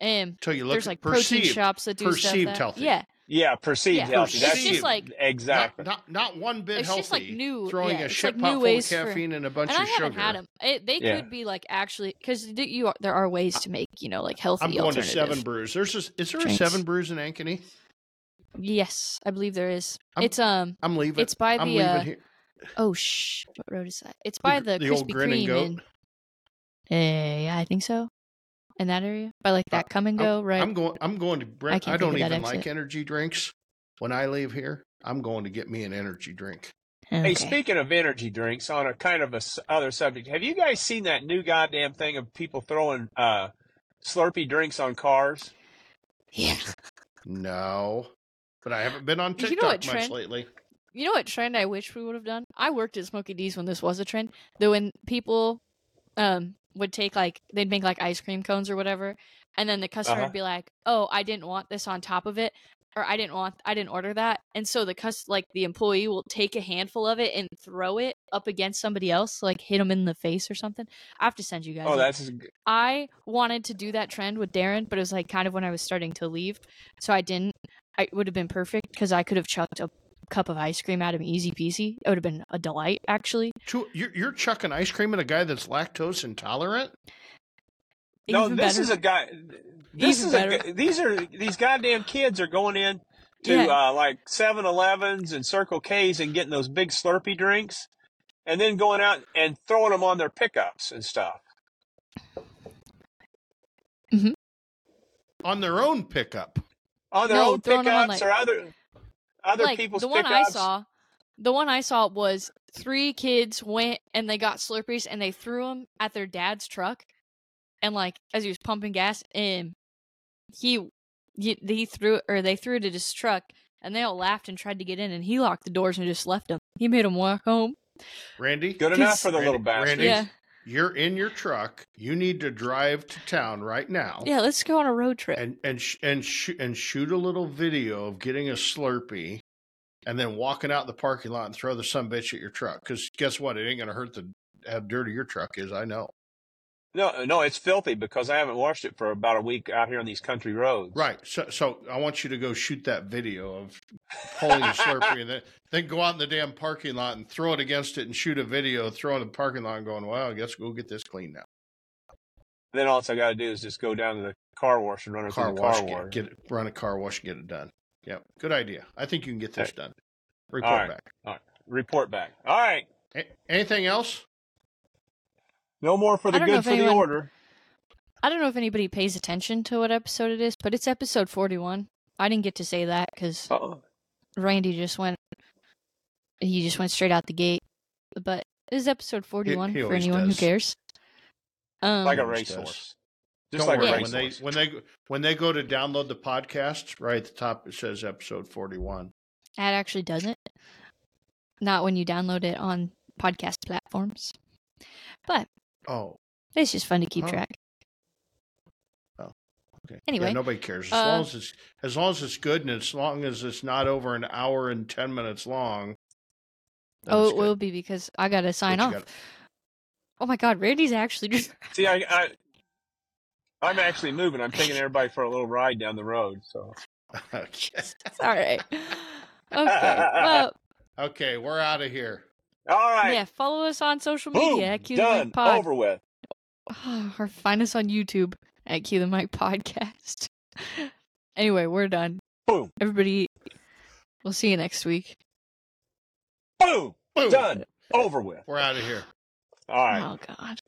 C: and
A: Until you look
C: there's
A: at
C: like protein
A: perceived,
C: shops that do
A: perceived
C: stuff that,
A: healthy.
C: yeah
B: yeah, perceived
C: Yeah.
B: healthy. That's
C: just like-
B: exactly.
A: Not, not not one bit
C: It's
A: healthy.
C: It's just, like, new-
A: throwing
C: yeah,
A: a shit
C: like,
A: pot
C: new
A: full of
C: ways for-
A: caffeine and a bunch
C: and I
A: of
C: haven't
A: sugar.
C: had them. It, they
B: Yeah.
C: could be like actually because you are, there are ways to make you know like healthy
A: I'm going to. Seven Brews. There's a, is there a. Seven Brews in Ankeny?
C: Yes, I believe there is.
A: I'm-
C: it's um,
A: I'm leaving.
C: it's by
A: I'm
C: the
A: leaving
C: uh,
A: here.
C: oh shh, what road is that? It's by the,
A: the old
C: Krispy
A: Grin and
C: Kreme
A: Goat?
C: in. Uh, yeah, I think so. In that area, by like that come and go, right?
A: I'm going. I'm going to. Brent, I,
C: can't
A: don't
C: think of
A: even like energy drinks. When I leave here, I'm going to get me an energy drink.
B: Hey, speaking of energy drinks, on a kind of a other subject, have you guys seen that new goddamn thing of people throwing uh, Slurpee drinks on cars?
C: Yeah.
A: No, but I haven't been on
C: You know
A: TikTok
C: what
A: much
C: trend-
A: lately.
C: You know what trend I wish we would have done? I worked at Smokey D's when this was a trend. Though when people um would take like they'd make like ice cream cones or whatever, and then the customer
B: Uh-huh.
C: would be like, "Oh, I didn't want this on top of it." Or I didn't want, I didn't order that, and so the cus like the employee will take a handful of it and throw it up against somebody else, like hit them in the face or something. I have to send you guys.
B: Oh, that's
C: I wanted to do that trend with Darren, but it was like kind of when I was starting to leave, so I didn't. I it would have been perfect because I could have chucked a cup of ice cream at him easy peasy. It would have been a delight, actually.
A: You're, you're chucking ice cream at a guy that's lactose intolerant.
B: no.
C: Even
B: This
C: better.
B: is a guy. This
C: Even
B: is a,
C: better.
B: g- these are these goddamn kids are going in to
C: Yeah.
B: uh, like 7-Elevens and Circle K's and getting those big Slurpee drinks, and then going out and throwing them on their pickups and stuff.
A: on their own pickup.
B: on their
C: No,
B: own
C: throwing 'em on,
B: pickups
C: like-
B: or other other
C: like
B: people's
C: the one
B: pickups.
C: I saw. The one I saw was three kids went and they got Slurpees and they threw them at their dad's truck, and like as he was pumping gas, and he he, he threw or they threw it at his truck, and they all laughed and tried to get in, and he locked the doors and just left them. He made them walk home.
A: Randy,
B: Good enough for the little
A: Randy-
B: bastards.
A: Randy,
C: Yeah,
A: you're in your truck. You need to drive to town right now.
C: yeah. Let's go on a road trip.
A: and and sh- and sh- and shoot a little video of getting a Slurpee, and then walking out the parking lot and throw the some bitch at your truck. Because guess what? It ain't gonna hurt the how dirty your truck is. I know.
B: No, no, it's filthy because I haven't washed it for about a week out here on these country roads.
A: Right. So so I want you to go shoot that video of pulling a Slurpee, and then then go out in the damn parking lot and throw it against it and shoot a video, throw it in the parking lot, and going, well, I guess we'll get this clean now.
B: Then all I got to do is just go down to the car wash and run it
A: Car
B: through the
A: wash,
B: car
A: get,
B: wash.
A: get it, run a car wash, and get it done. Yeah, good idea. I think you can get this done. Report
B: All right.
A: back.
B: Report back. All right.
A: A- anything else?
B: No more for the good
C: if
B: for the order.
C: I don't know if anybody pays attention to what episode it is, but it's episode forty-one. I didn't get to say that because Randy just went. He just went straight out the gate. But this is episode forty-one
A: he
C: for anyone
A: does.
C: who cares. Um,
B: like a racehorse. Just
A: Don't
B: like
A: worry
B: a
A: when they
B: racehorse.
A: when they when they go to download the podcast, right at the top it says episode forty one.
C: It actually doesn't. Not when you download it on podcast platforms. But
A: Oh,
C: it's just fun to keep
A: Oh.
C: track. Oh.
A: Okay.
C: Anyway,
A: yeah, nobody cares as
C: uh,
A: long as it's as long as it's good and as long as it's not over an hour and ten minutes long.
C: Oh, it will be because I gotta sign off.
A: gotta-
C: Oh my god, Randy's actually just *laughs*
B: See, I, I, I'm actually moving. I'm taking everybody for a little ride down the road. So *laughs*
A: okay.
C: sorry. *laughs* Okay. Well,
A: okay, we're out of here.
B: All right,
C: yeah, follow us on social
B: boom,
C: media at Q the
B: done,
C: Mic Pod.
B: over with. *sighs*
C: or find us on YouTube at Q the Mic Podcast. *laughs* anyway, we're done.
B: Boom,
C: Everybody, we'll see you next week.
B: boom,
A: Boom.
B: done, over with.
A: We're out of here.
B: All right.
C: Oh god.